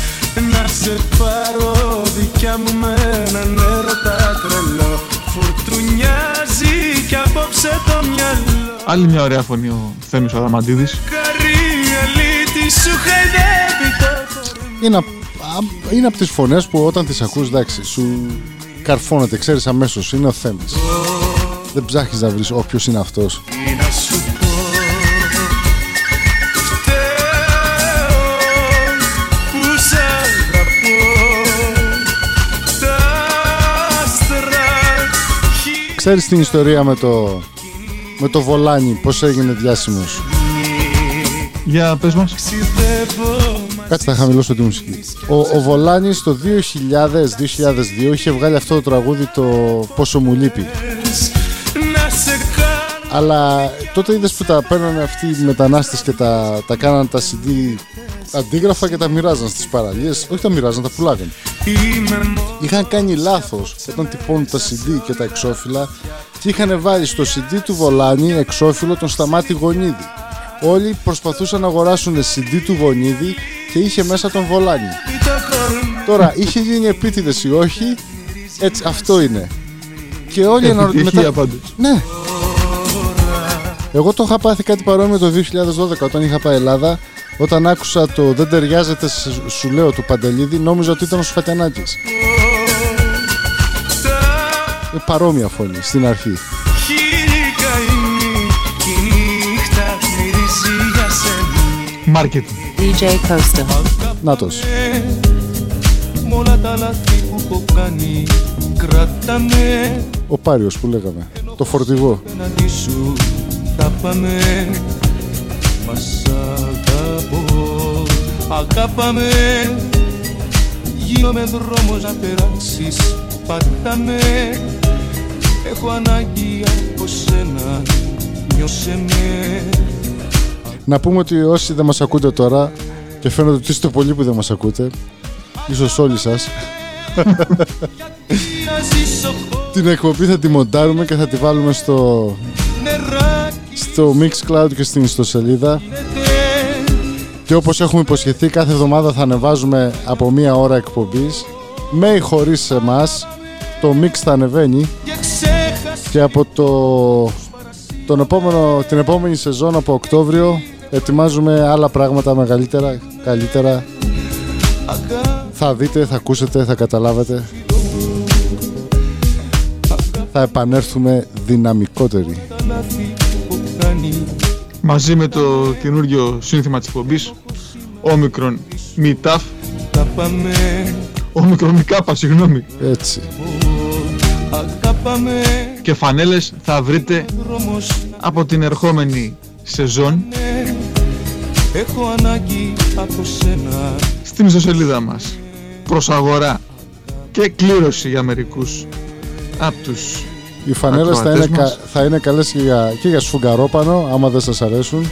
Να σε πάρω δικιά μου με έναν έρωτα τρελό Φουρτουνιάζει κι απόψε το μυαλό Άλλη μια ωραία φωνή ο Θέμης ο Αδαμαντίδης. Καριαλίτη σου χαϊδεύει το Είναι, απ- είναι από τις φωνές που όταν τις ακούς, εντάξει, σου καρφώνεται, ξέρεις αμέσως, είναι ο Θέμης. Δεν ψάχνεις να βρεις όποιος είναι αυτός. Τι να σου πω Φταίω που σ' αγαπώ Τα άστρα Ξέρεις την ιστορία με το, με το Βολάνι, πώς έγινε διάσημος; Για πες μας. χυδεύω Κάτσε θα χαμηλώσω τη μουσική. Ο, ο Βολάνης το 2000-2002 είχε βγάλει αυτό το τραγούδι το «Πόσο μου λείπει». Να σε κάνω Αλλά τότε είδες που τα παίρνανε αυτοί οι μετανάστες και τα, τα κάνανε τα CD αντίγραφα και τα μοιράζαν στις παραλίες. Όχι τα μοιράζαν, τα πουλάγαν. Είμαι μόνο Είχαν κάνει λάθος όταν τυπώνουν τα CD και τα εξώφυλλα και είχαν βάλει στο CD του Βολάνη εξώφυλλο τον Σταμάτη Γονίδη. Όλοι προσπαθούσαν να αγοράσουν CD του Γονίδη και είχε μέσα τον Βολάνη. το κορμί Τώρα, είχε γίνει επίτηδες ή όχι, έτσι αυτό είναι. Και όλοι Επιτυχία αναρωτιόνται. πάντως. Ναι. Εγώ το είχα πάθει κάτι παρόμοιο το 2012 όταν είχα πάει Ελλάδα. Όταν άκουσα το «Δεν ταιριάζεται σε- σου λέω» του Παντελίδη, νόμιζα ότι ήταν ο Σφατιανάκης. Ε, παρόμοια φωνή στην αρχή. χίλιοι καημοί Κι η νύχτα μυρίζει για σένα Μάρκετινγκ. DJ Costa. Νάτος. Μ' όλα τα λάθη που έχω κάνει Κράτα με Ο Πάριος που λέγαμε. Το φορτηγό. Απέναντι σου θα πάμε. Μας αγαπώ, αγάπαμε Γίνομαι δρόμος να περάσεις, πατάμε. Έχω ανάγκη από σένα, νιώσε με Να πούμε ότι όσοι δεν μας ακούτε τώρα και φαίνεται ότι είστε πολλοί που δεν μας ακούτε, ίσως όλοι σας, Να ζήσω την εκπομπή θα τη μοντάρουμε και θα τη βάλουμε στο, νεράκι στο Mixcloud και στην ιστοσελίδα. Και όπως έχουμε υποσχεθεί κάθε εβδομάδα θα ανεβάζουμε από μία ώρα εκπομπής. Με ή χωρίς εμάς. Το Mix θα ανεβαίνει. Και ξέχασα και από το, τον επόμενο, την επόμενη σεζόν από Οκτώβριο ετοιμάζουμε άλλα πράγματα μεγαλύτερα, καλύτερα. Θα δείτε, θα ακούσετε, θα καταλάβετε. Θα επανέλθουμε δυναμικότεροι Μαζί με το καινούργιο σύνθημα της εκπομπής Όμικρον μη ταφ Θα πάμε, Όμικρον μη κάπα, συγγνώμη. Έτσι. Αγάπαμε Και φανέλες θα βρείτε Δρόμος από την ερχόμενη σεζόν. Έχω ανάγκη από σένα. Στην ιστοσελίδα μας. Προς αγορά και κλήρωση για μερικούς από τους Οι φανέλες θα είναι, ακροατές κα, μας. θα είναι καλές και για, και για σφουγγαρόπανο άμα δεν σας αρέσουν.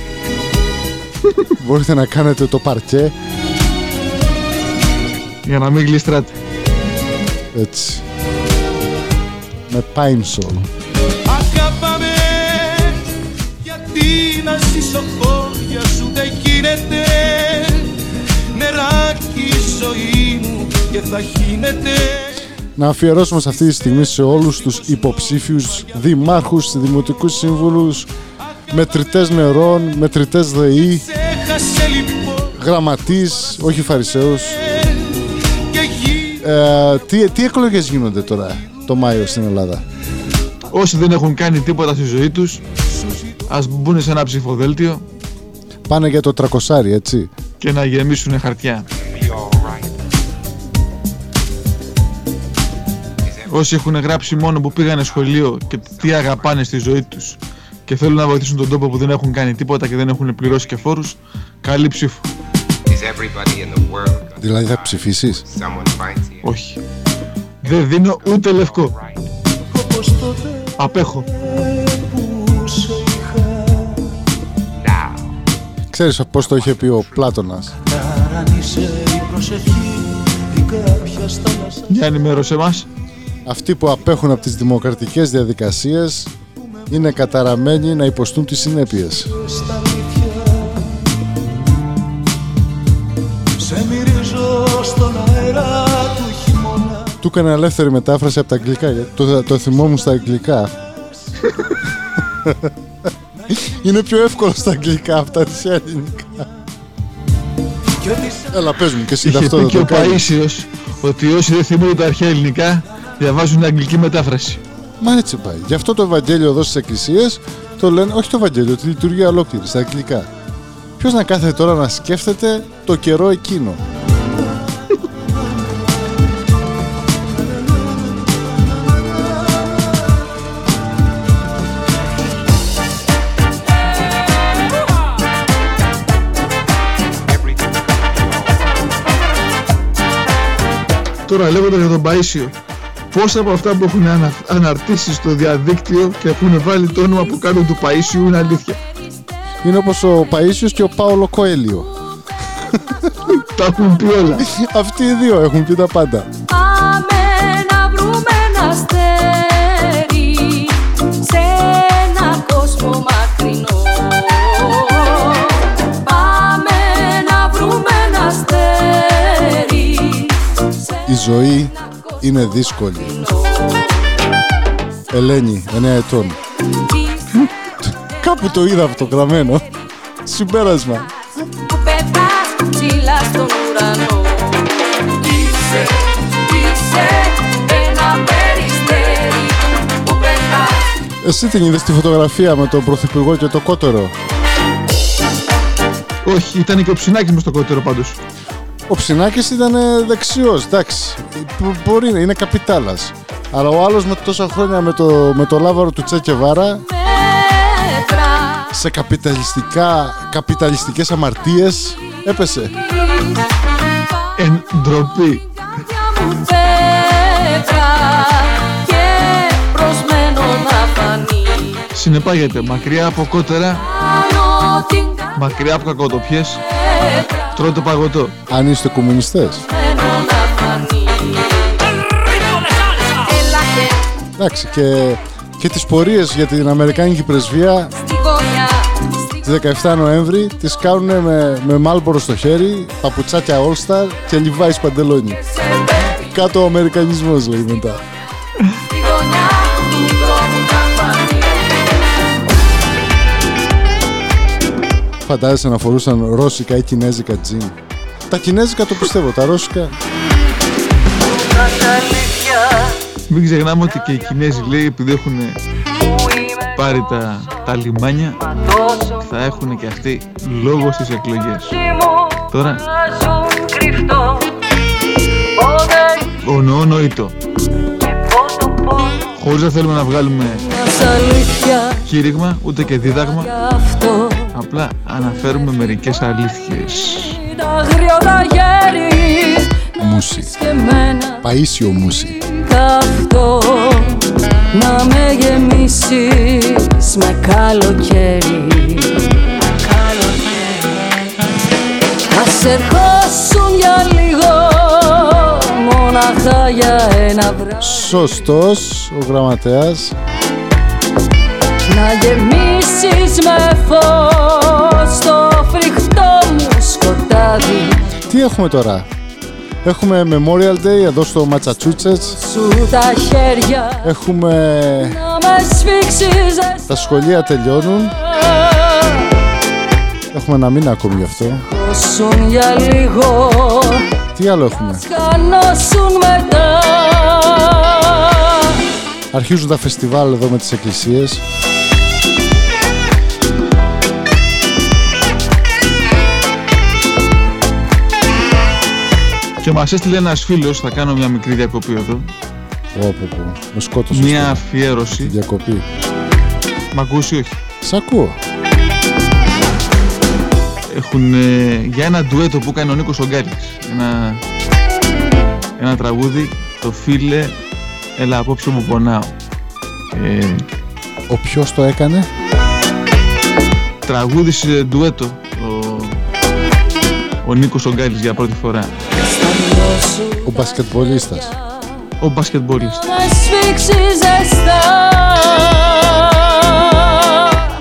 Μπορείτε να κάνετε το παρκέ. Για να μην γλιστράτε. έτσι. Με Pine Sol Αγάπαμε γιατί να ζήσω χώρια σου δεν γίνεται. Νεράκι η ζωή μου και θα χύνεται να αφιερώσουμε σε αυτή τη στιγμή σε όλους τους υποψήφιους δημάρχους, δημοτικούς σύμβουλους, μετρητές νερών, μετρητές ΔΕΗ, Έχασε λοιπόν γραμματείς, όχι φαρισαίους. και γη Ε, τι, τι εκλογές γίνονται τώρα το Μάιο στην Ελλάδα; Όσοι δεν έχουν κάνει τίποτα στη ζωή τους, ας μπουν σε ένα ψηφοδέλτιο Πάνε για το τρακοσάρι, έτσι. και να γεμίσουν χαρτιά. Όσοι έχουν γράψει μόνο που πήγανε σχολείο και τι αγαπάνε στη ζωή τους και θέλουν να βοηθήσουν τον τόπο που δεν έχουν κάνει τίποτα και δεν έχουν πληρώσει και φόρους, καλή ψήφο. Is everybody in the world Δηλαδή θα ψηφίσεις; someone fights here? Όχι. Δεν δίνω ούτε λευκό. Απέχω. Ξέρεις πώς το είχε πει ο Πλάτωνας; Ταρανίσε η προσευχή ή κάποια στάλασσα Για ενημέρωσε μας. Αυτοί που απέχουν από τις δημοκρατικές διαδικασίες είναι καταραμένοι να υποστούν τις συνέπειες. στα αλήθεια Σε μυρίζω στον αέρα του χειμώνα Του έκανα ελεύθερη μετάφραση από τα αγγλικά. γιατί Το, το θυμόμουν στα αγγλικά. είναι πιο εύκολο στα αγγλικά αυτά της ελληνικά. Έλα πες μου και εσύ Είχε αυτό πει δεν και το ο κάνεις. Παΐσιος ότι όσοι δεν θυμούνται τα αρχαία ελληνικά διαβάζουν αγγλική μετάφραση. Μα έτσι πάει. Γι' αυτό το Ευαγγέλιο εδώ στις εκκλησίες το λένε, όχι το Ευαγγέλιο, τη λειτουργία ολόκληρη στα αγγλικά. Ποιος να κάθεται τώρα να σκέφτεται το καιρό εκείνο; Τώρα λέγοντας για τον Παΐσιο, πόσα από αυτά που έχουν ανα... αναρτήσει στο διαδίκτυο και έχουν βάλει το όνομα που κάνουν του Παΐσιου είναι αλήθεια. Είναι όπως ο Παΐσιος και ο Πάολο Κοέλιο. Τα έχουν πει όλα. Αυτοί οι δύο έχουν πει τα πάντα. Πάμε να βρούμε ένα αστέρι σε ένα κόσμο μακρινό. Πάμε να βρούμε ένα αστέρι Η ζωή είναι δύσκολη. Ελένη, 9 ετών. Κάπου το είδα αυτό γραμμένο. Συμπέρασμα. που πετάς ψηλά στον ουρανό. Είσαι, είσαι ένα περιστέρι που πετάς Εσύ την είδες τη φωτογραφία με τον Πρωθυπουργό και το κότερο; Όχι, ήταν και ο Ψινάκης μες στο κότερο πάντως. Ο Ψινάκης ήταν ε, δεξιός, εντάξει. Μπο- Μπορεί να είναι καπιτάλας. Αλλά ο άλλος με τόσα χρόνια με το, με το λάβαρο του Τσέκεβάρα μέτρα σε καπιταλιστικά, καπιταλιστικές αμαρτίες έπεσε. Εν ντροπή. μου πέτρα και προσμένο να φανεί Συνεπάγεται μακριά από κότερα, πάνω την μακριά από κακοτοπιές, τρώτε παγωτό. Αν είστε κομμουνιστές. καμένο να φανεί Έλα και Εντάξει και, και τις πορείες για την Αμερικάνικη πρεσβεία στη γωνιά τις 17 Νοέμβρη τις κάνουν με, με μάλπορο στο χέρι, παπουτσάκια All Star και Levi's παντελόνι. Κάτω ο Αμερικανισμός λέει μετά. Φαντάζεσαι να φορούσαν ρώσικα ή κινέζικα τζιν. Τα κινέζικα το πιστεύω, τα ρώσικα Μην ξεχνάμε ότι και οι Κινέζοι λέει επειδή έχουν πάρει τα, τα λιμάνια θα έχουν και αυτοί λόγο στις εκλογές. Τώρα κρυφτό ο νοό νοήτο. Χωρίς να θέλουμε να βγάλουμε Μας αλήθεια κήρυγμα ούτε και δίδαγμα γι' αυτό απλά αναφέρουμε μερικές αλήθειες. τα αγριώτα γέρι Μουσι. και εμένα Παΐσιο μουσι. καυτό να με γεμίσεις με καλοκαίρι Ας ερχόσουν για λίγο μόναχα για ένα βράδυ Σωστός ο γραμματέας. Να γεμίσεις με φως το φρικτό μου σκοτάδι Τι έχουμε τώρα; Έχουμε Memorial Day εδώ στο Massachusetts. Σου τα χέρια Έχουμε... να με σφίξεις Τα σχολεία τελειώνουν. Έχουμε ένα μήνα ακόμη γι' αυτό. Δώσουν για λίγο Τι άλλο έχουμε; Σκανώσουν μετά Αρχίζουν τα φεστιβάλ εδώ με τις εκκλησίες. Και μας έστειλε ένας φίλος, θα κάνω μια μικρή διακοπή εδώ. Πω, πω, πω. Με σκότωσες. Μια στο- αφιέρωση. Διακοπή. Μ' ακούσει όχι; Σ' ακούω. Έχουν ε, για ένα ντουέτο που έκανε ο Νίκος Ογκάλης. Ένα, ένα τραγούδι, το φίλε, έλα απόψε μου πονάω. Ε, Ο ποιος το έκανε; τραγούδισε ντουέτο ο, ο Νίκος Ογκάλης για πρώτη φορά. Ο μπασκετμπολίστας. Ο μπασκετμπολίστας. Να σφίξει ζεστά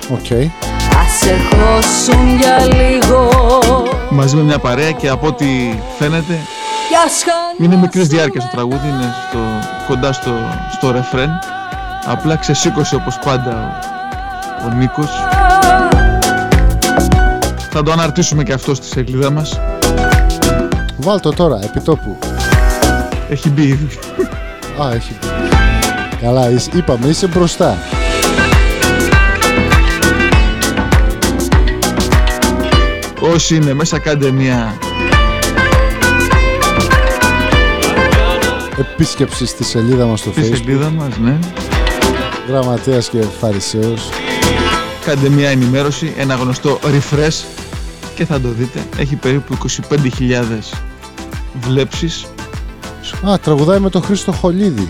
Οκ. Ας σε χώσουν για λίγο Μαζί με μια παρέα και από ό,τι φαίνεται Κι ας είναι μικρής διάρκειας το τραγούδι, είναι στο, κοντά στο, στο ρεφρέν. Απλά ξεσήκωσε όπως πάντα ο, ο Νίκος. Θα το αναρτήσουμε και αυτό στη σελίδα μας. Βάλ το τώρα, επιτόπου. Έχει μπει ήδη. Α, έχει πει. Καλά, είσαι- είπαμε, είσαι μπροστά. Όσοι είναι μέσα κάντε μια Επίσκεψη στη σελίδα μας στο στη facebook. σελίδα μας, ναι. Γραμματέας και Φαρισαίος. Κάντε μια ενημέρωση, ένα γνωστό refresh και θα το δείτε. Έχει περίπου 25.000 βλέψεις. Α, τραγουδάει με τον Χρήστο Χολίδη.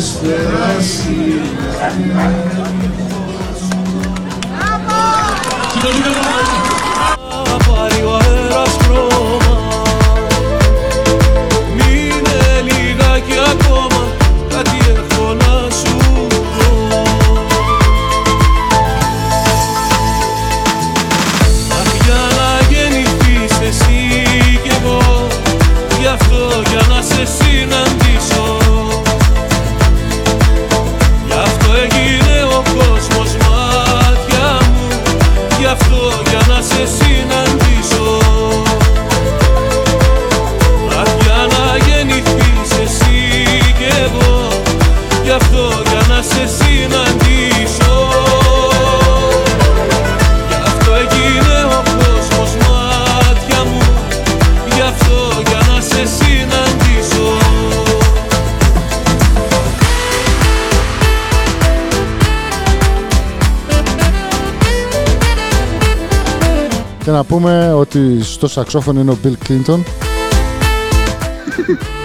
Μην προσπεράσει Να να πούμε ότι στο σαξόφωνο είναι ο Bill Clinton.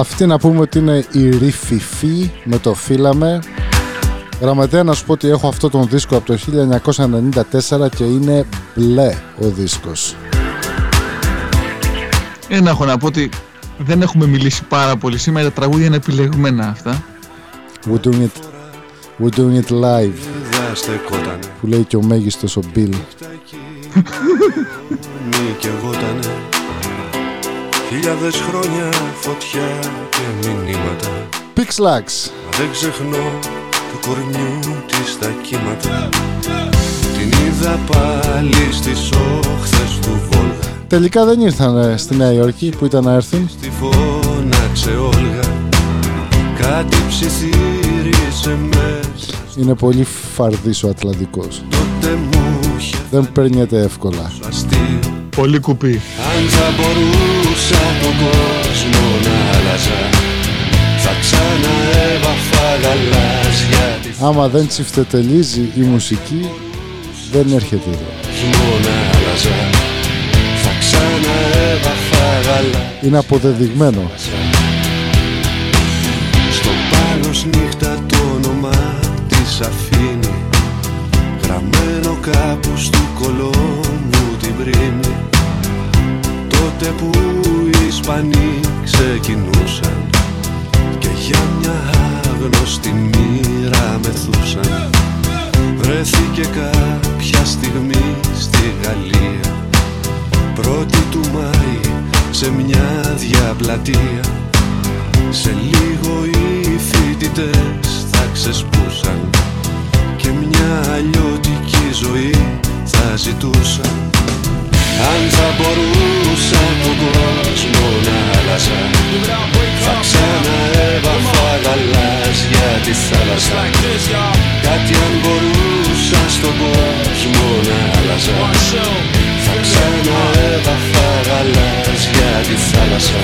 Αυτή να πούμε ότι είναι η Ριφιφή με το φύλαμε. Γραμματέα να σου πω ότι έχω αυτό τον δίσκο από το 1994 και είναι μπλε ο δίσκος. Ένα έχω να πω ότι δεν έχουμε μιλήσει πάρα πολύ σήμερα, τα τραγούδια είναι επιλεγμένα αυτά. We're doing it, we're doing it live. Δεν στεκότανε Που λέει και ο μέγιστος ο Bill. Μη και εγώτανε Χιλιάδες χρόνια φωτιά και μηνύματα Pixlax. Μα δεν ξεχνώ του κορμιού της τα κύματα Την είδα πάλι στις όχθες του Βόλγα Τελικά δεν ήρθαν ε, στη Νέα Υόρκη που ήταν να έρθουν. Τη φώναξε Όλγα Κάτι ψιθύρισε μέσα Είναι πολύ φαρδής ο Ατλαντικός. Τότε μου είχε Δεν παίρνεται εύκολα. αστείο Πολύ κουπί. Αν θα μπορούσα τον κόσμο να άλλαζα Θα ξαναέβαφα γαλάζια της Άμα δεν τσιφτετελίζει η μουσική, δεν έρχεται εδώ. κόσμο να άλλαζα Θα ξαναέβαφα γαλάζια Είναι αποδεδειγμένο. Στο πάνω νύχτα το όνομα της αφήνει Γραμμένο κάπου στο κολόμου την πρίμνη Τότε που οι Ισπανοί ξεκινούσαν Και για μια άγνωστη μοίρα μεθούσαν Βρέθηκε κάποια στιγμή στη Γαλλία. Πρώτη του Μάη σε μια διαπλατεία. Σε λίγο οι φοιτητές θα ξεσπούσαν Και μια αλλιώτικη ζωή θα ζητούσαν. Αν θα μπορούσα γαλάζια τη θάλασσα Κάτι αν μπορούσα στον κόσμο να άλλαζα Θα ξαναέβαφα γαλάζια τη θάλασσα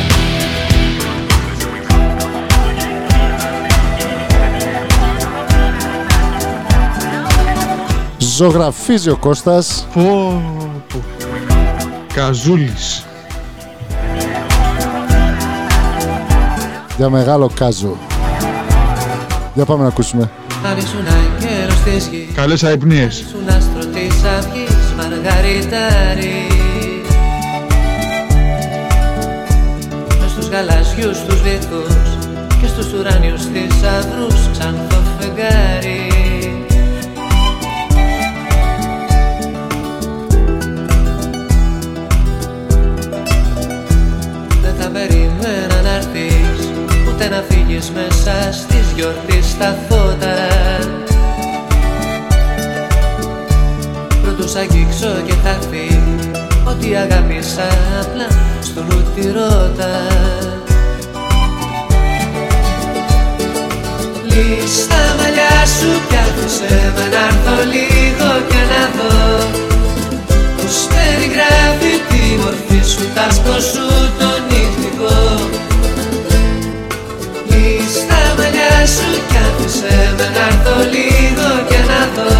Ζωγραφίζει ο Κώστας. Πω, πω. Καζούλης. Για μεγάλο κάζο. Για πάμε να ακούσουμε. Αν ήσουν καιρός της γης Καλές αϊπνίες. Ήσουν άστρο της αυγής Μαργαριτάρι Μες στους γαλαζιούς τους βυθούς Και στους ουράνιους θησαυρούς Ξανθό Ούτε να φύγεις μέσα στις γιορτής τα φώτα. Πρώτου σ' αγγίξω και θα έρθει Ότι αγάπησα απλά στο νου τη ρώτα. Λύσ' τα μαλλιά σου κι άφησε με να έρθω λίγο και να δω. Πως περιγράφει τη μορφή σου, τ' άσπρο σου το νυχτικό σου κι άφησε με να έρθω λίγο και να δω.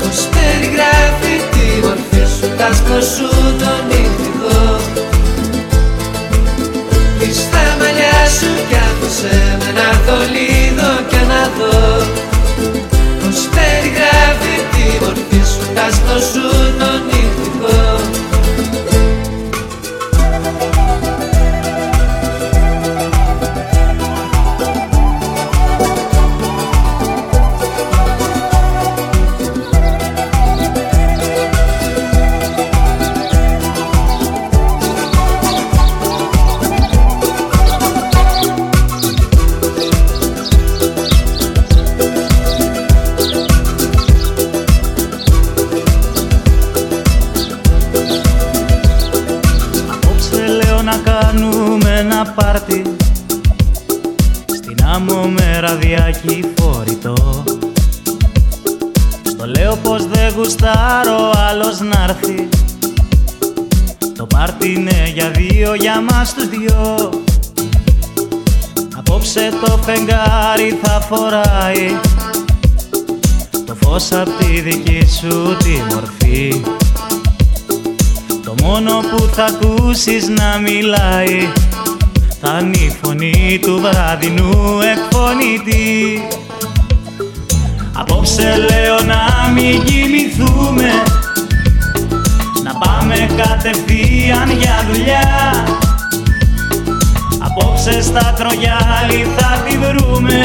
Πως περιγράφει τη μορφή σου, τ' άσπρο σου το νυχτικό Λύσ' τα μαλλιά σου κι άφησε με να έρθω λίγο και να δω. Πως περιγράφει τη μορφή σου, τ' άσπρο σου το νυχτικό φοράει. Το φως απ' τη δική σου τη μορφή. Το μόνο που θα ακούσεις να μιλάει Θα είναι η φωνή του βραδινού εκφωνητή. Απόψε λέω να μην κοιμηθούμε Να πάμε κατευθείαν για δουλειά σε στα τρογιάλι θα τη βρούμε.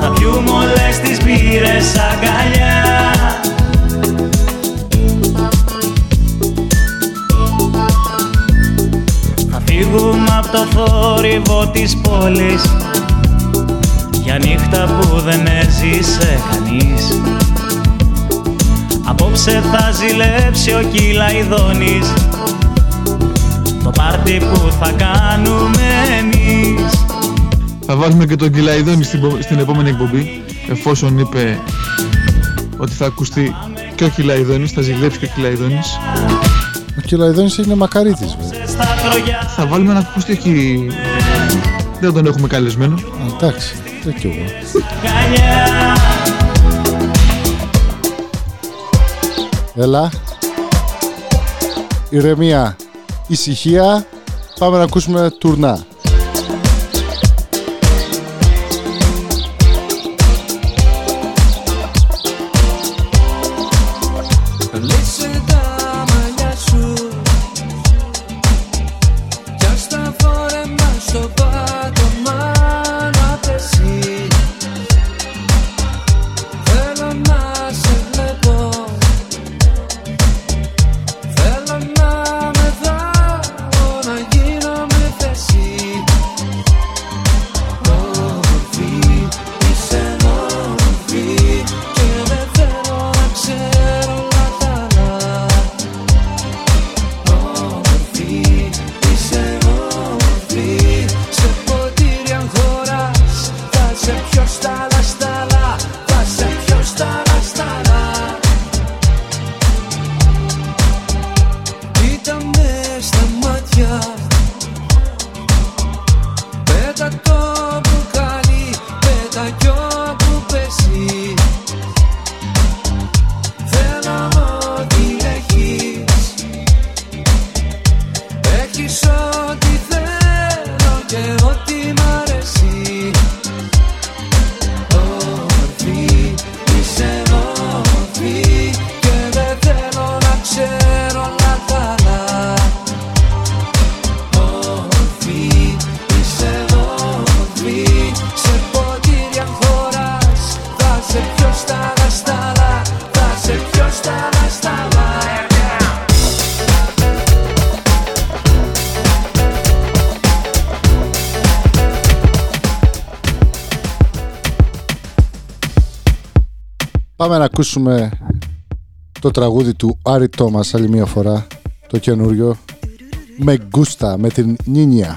Να πιούμε όλες τις μπύρες αγκαλιά. Φύγουμε από το θόρυβο της πόλης. Για νύχτα που δεν έζησε κανείς. Απόψε θα ζηλέψει ο Κυλαϊδόνης που θα κάνουμε Θα βάλουμε και τον Κυλαϊδόνη στην, επόμενη εκπομπή εφόσον είπε ότι θα ακουστεί και ο Κυλαϊδόνης, θα ζηλέψει και ο Κυλαϊδόνης. Ο Κυλαϊδόνης είναι μακαρίτης βέβαια. Θα βάλουμε να ακουστεί και δεν τον έχουμε καλεσμένο. Εντάξει, Έλα. Ηρεμία Ησυχία. Πάμε να ακούσουμε τουρνά. Πάμε να ακούσουμε το τραγούδι του Άρη Τόμας άλλη μια φορά, το καινούριο, με γκούστα, με την Νίνια.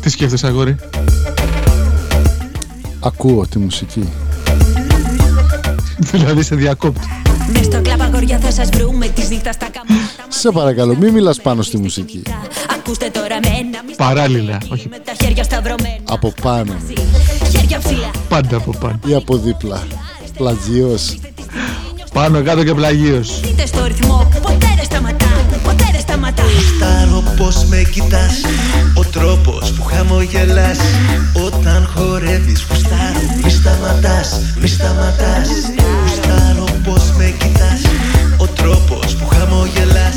Τι σκέφτεσαι αγόρι; Ακούω τη μουσική. δηλαδή σε διακόπτω. Σε παρακαλώ, μην μιλάς πάνω στη μουσική. Παράλληλα, όχι. Από πάνω. Πάντα από πάνω. Ή από δίπλα. Πλαγίος. Πάνω κάτω και πλαγίος. πως με κοιτάς. Ο τρόπος που χαμογελάς. Όταν χορεύεις γουστάρω Μη σταματάς, μη σταματάς. Γουστάρω πως με κοιτάς. Ο τρόπος που χαμογελάς.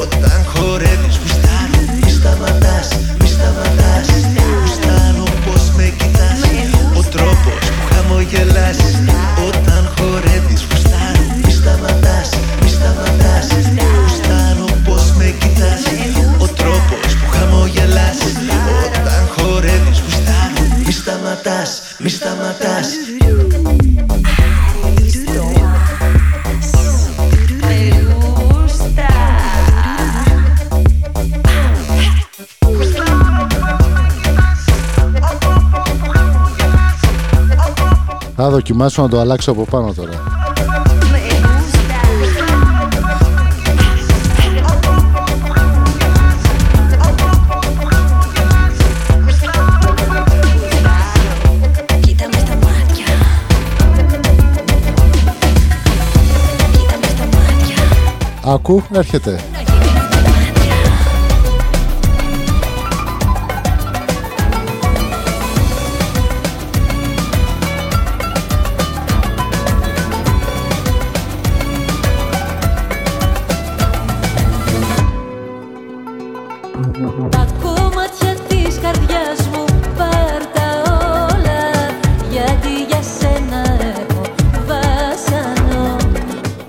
Όταν χορεύεις γουστάρω Μη σταματάς, μη σταματάς. Γουστάρω πως με κοιτάς. Ο τρόπος που χαμογελάς. Όταν χορεύεις δοκιμάσω να το αλλάξω από πάνω τώρα. Κοίτα με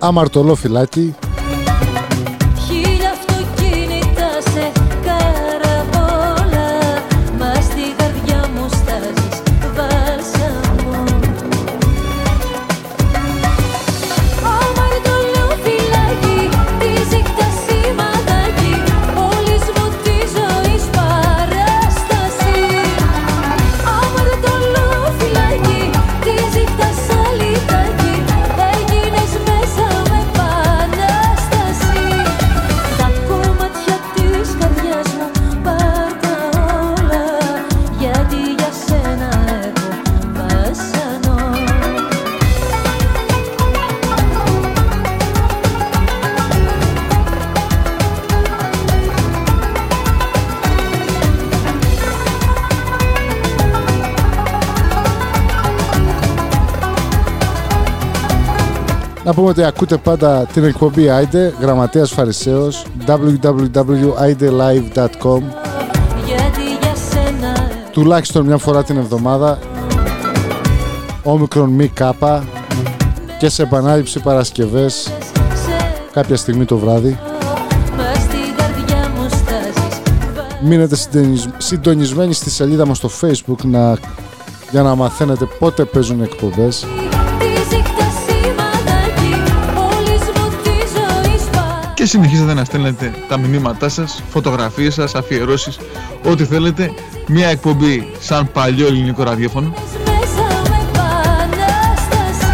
Αμαρτωλό φυλάκι. Να πούμε ότι ακούτε πάντα την εκπομπή Άιντε, γραμματέας Φαρισαίος, www.aidelive.com Γιατί για σένα. Τουλάχιστον μια φορά την εβδομάδα. Όμικρον μη κάπα. Και σε επανάληψη Παρασκευές κάποια στιγμή το βράδυ. Μα στην καρδιά μου στάζεις. Μείνετε συντονισ- συντονισμένοι στη σελίδα μας στο facebook να, για να μαθαίνετε πότε παίζουν εκπομπές Και συνεχίζετε να στέλνετε τα μηνύματά σας, φωτογραφίες σας, αφιερώσεις, ό,τι θέλετε. Μια εκπομπή σαν παλιό ελληνικό ραδιόφωνο, μέσα με επανάσταση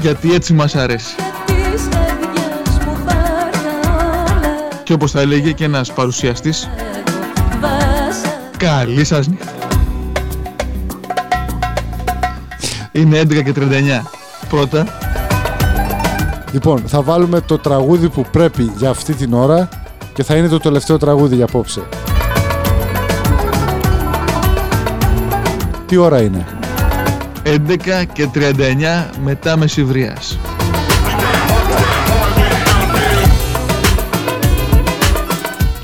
γιατί έτσι μας αρέσει. Της καρδιάς μου πάρ' τα όλα Και όπως θα έλεγε και ένας παρουσιαστής, Βάσα καλή σας νύχτα. Είναι 11 και 39. Πρώτα, Λοιπόν, θα βάλουμε το τραγούδι που πρέπει για αυτή την ώρα και θα είναι το τελευταίο τραγούδι για απόψε. Τι ώρα είναι; 11 και 39 μετά μεσηβρίας.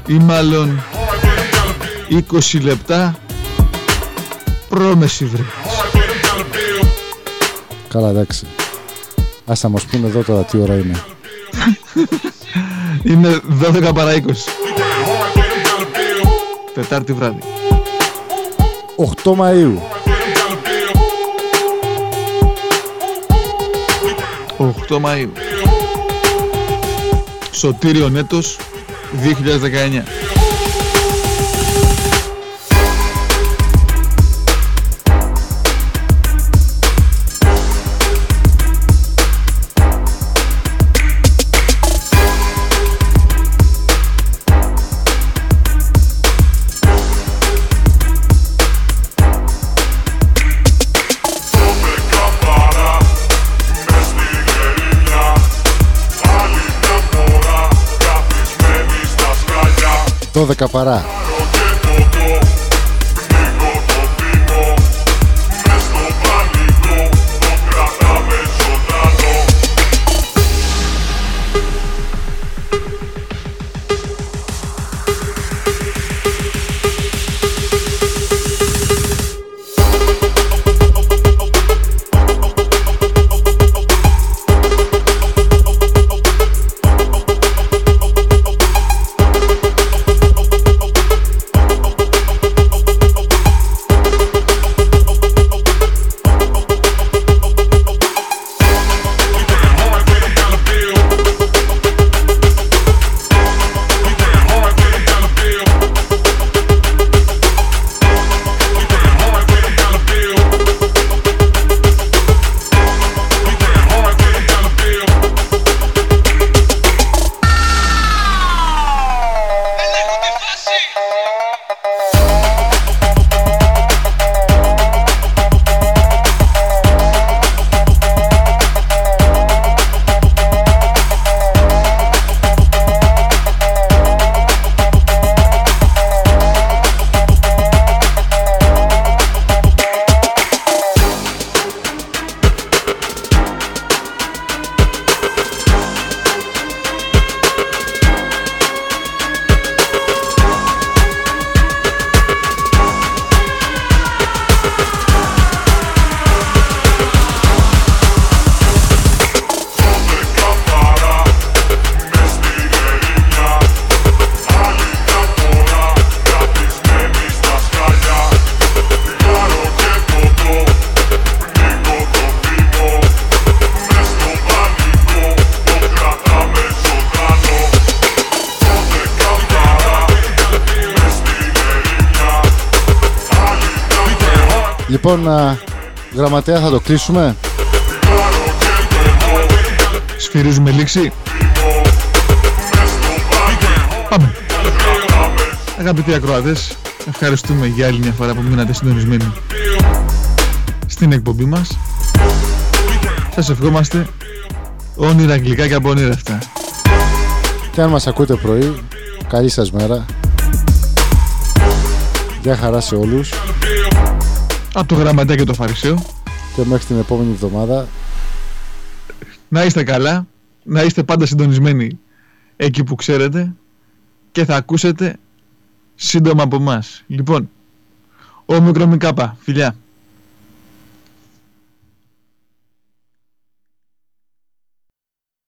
Ή μάλλον 20 λεπτά προ μεσηβρίας. Καλά, εντάξει. Ας θα μας πούνε εδώ τώρα τι ώρα είναι. Είναι 12 παρά 20. Τετάρτη βράδυ. 8 Μαΐου. 8 Μαΐου. Σωτήριο έτος 2019. 12 παρά. Λοιπόν, α, γραμματέα θα το κλείσουμε. Σφυρίζουμε λήξη. Πάμε. Αγαπητοί ακροατές, ευχαριστούμε για άλλη μια φορά που μείνατε συντονισμένοι στην εκπομπή μας. Σας ευχόμαστε όνειρα αγγλικά και από όνειρα αυτά. Και αν μας ακούτε πρωί, καλή σας μέρα. Γεια χαρά σε όλους Από το γραμματέα και το φαρισαίο. και μέχρι την επόμενη εβδομάδα. Να είστε καλά, να είστε πάντα συντονισμένοι εκεί που ξέρετε και θα ακούσετε σύντομα από εμάς. Λοιπόν, ο Μικρομικάπα, φιλιά.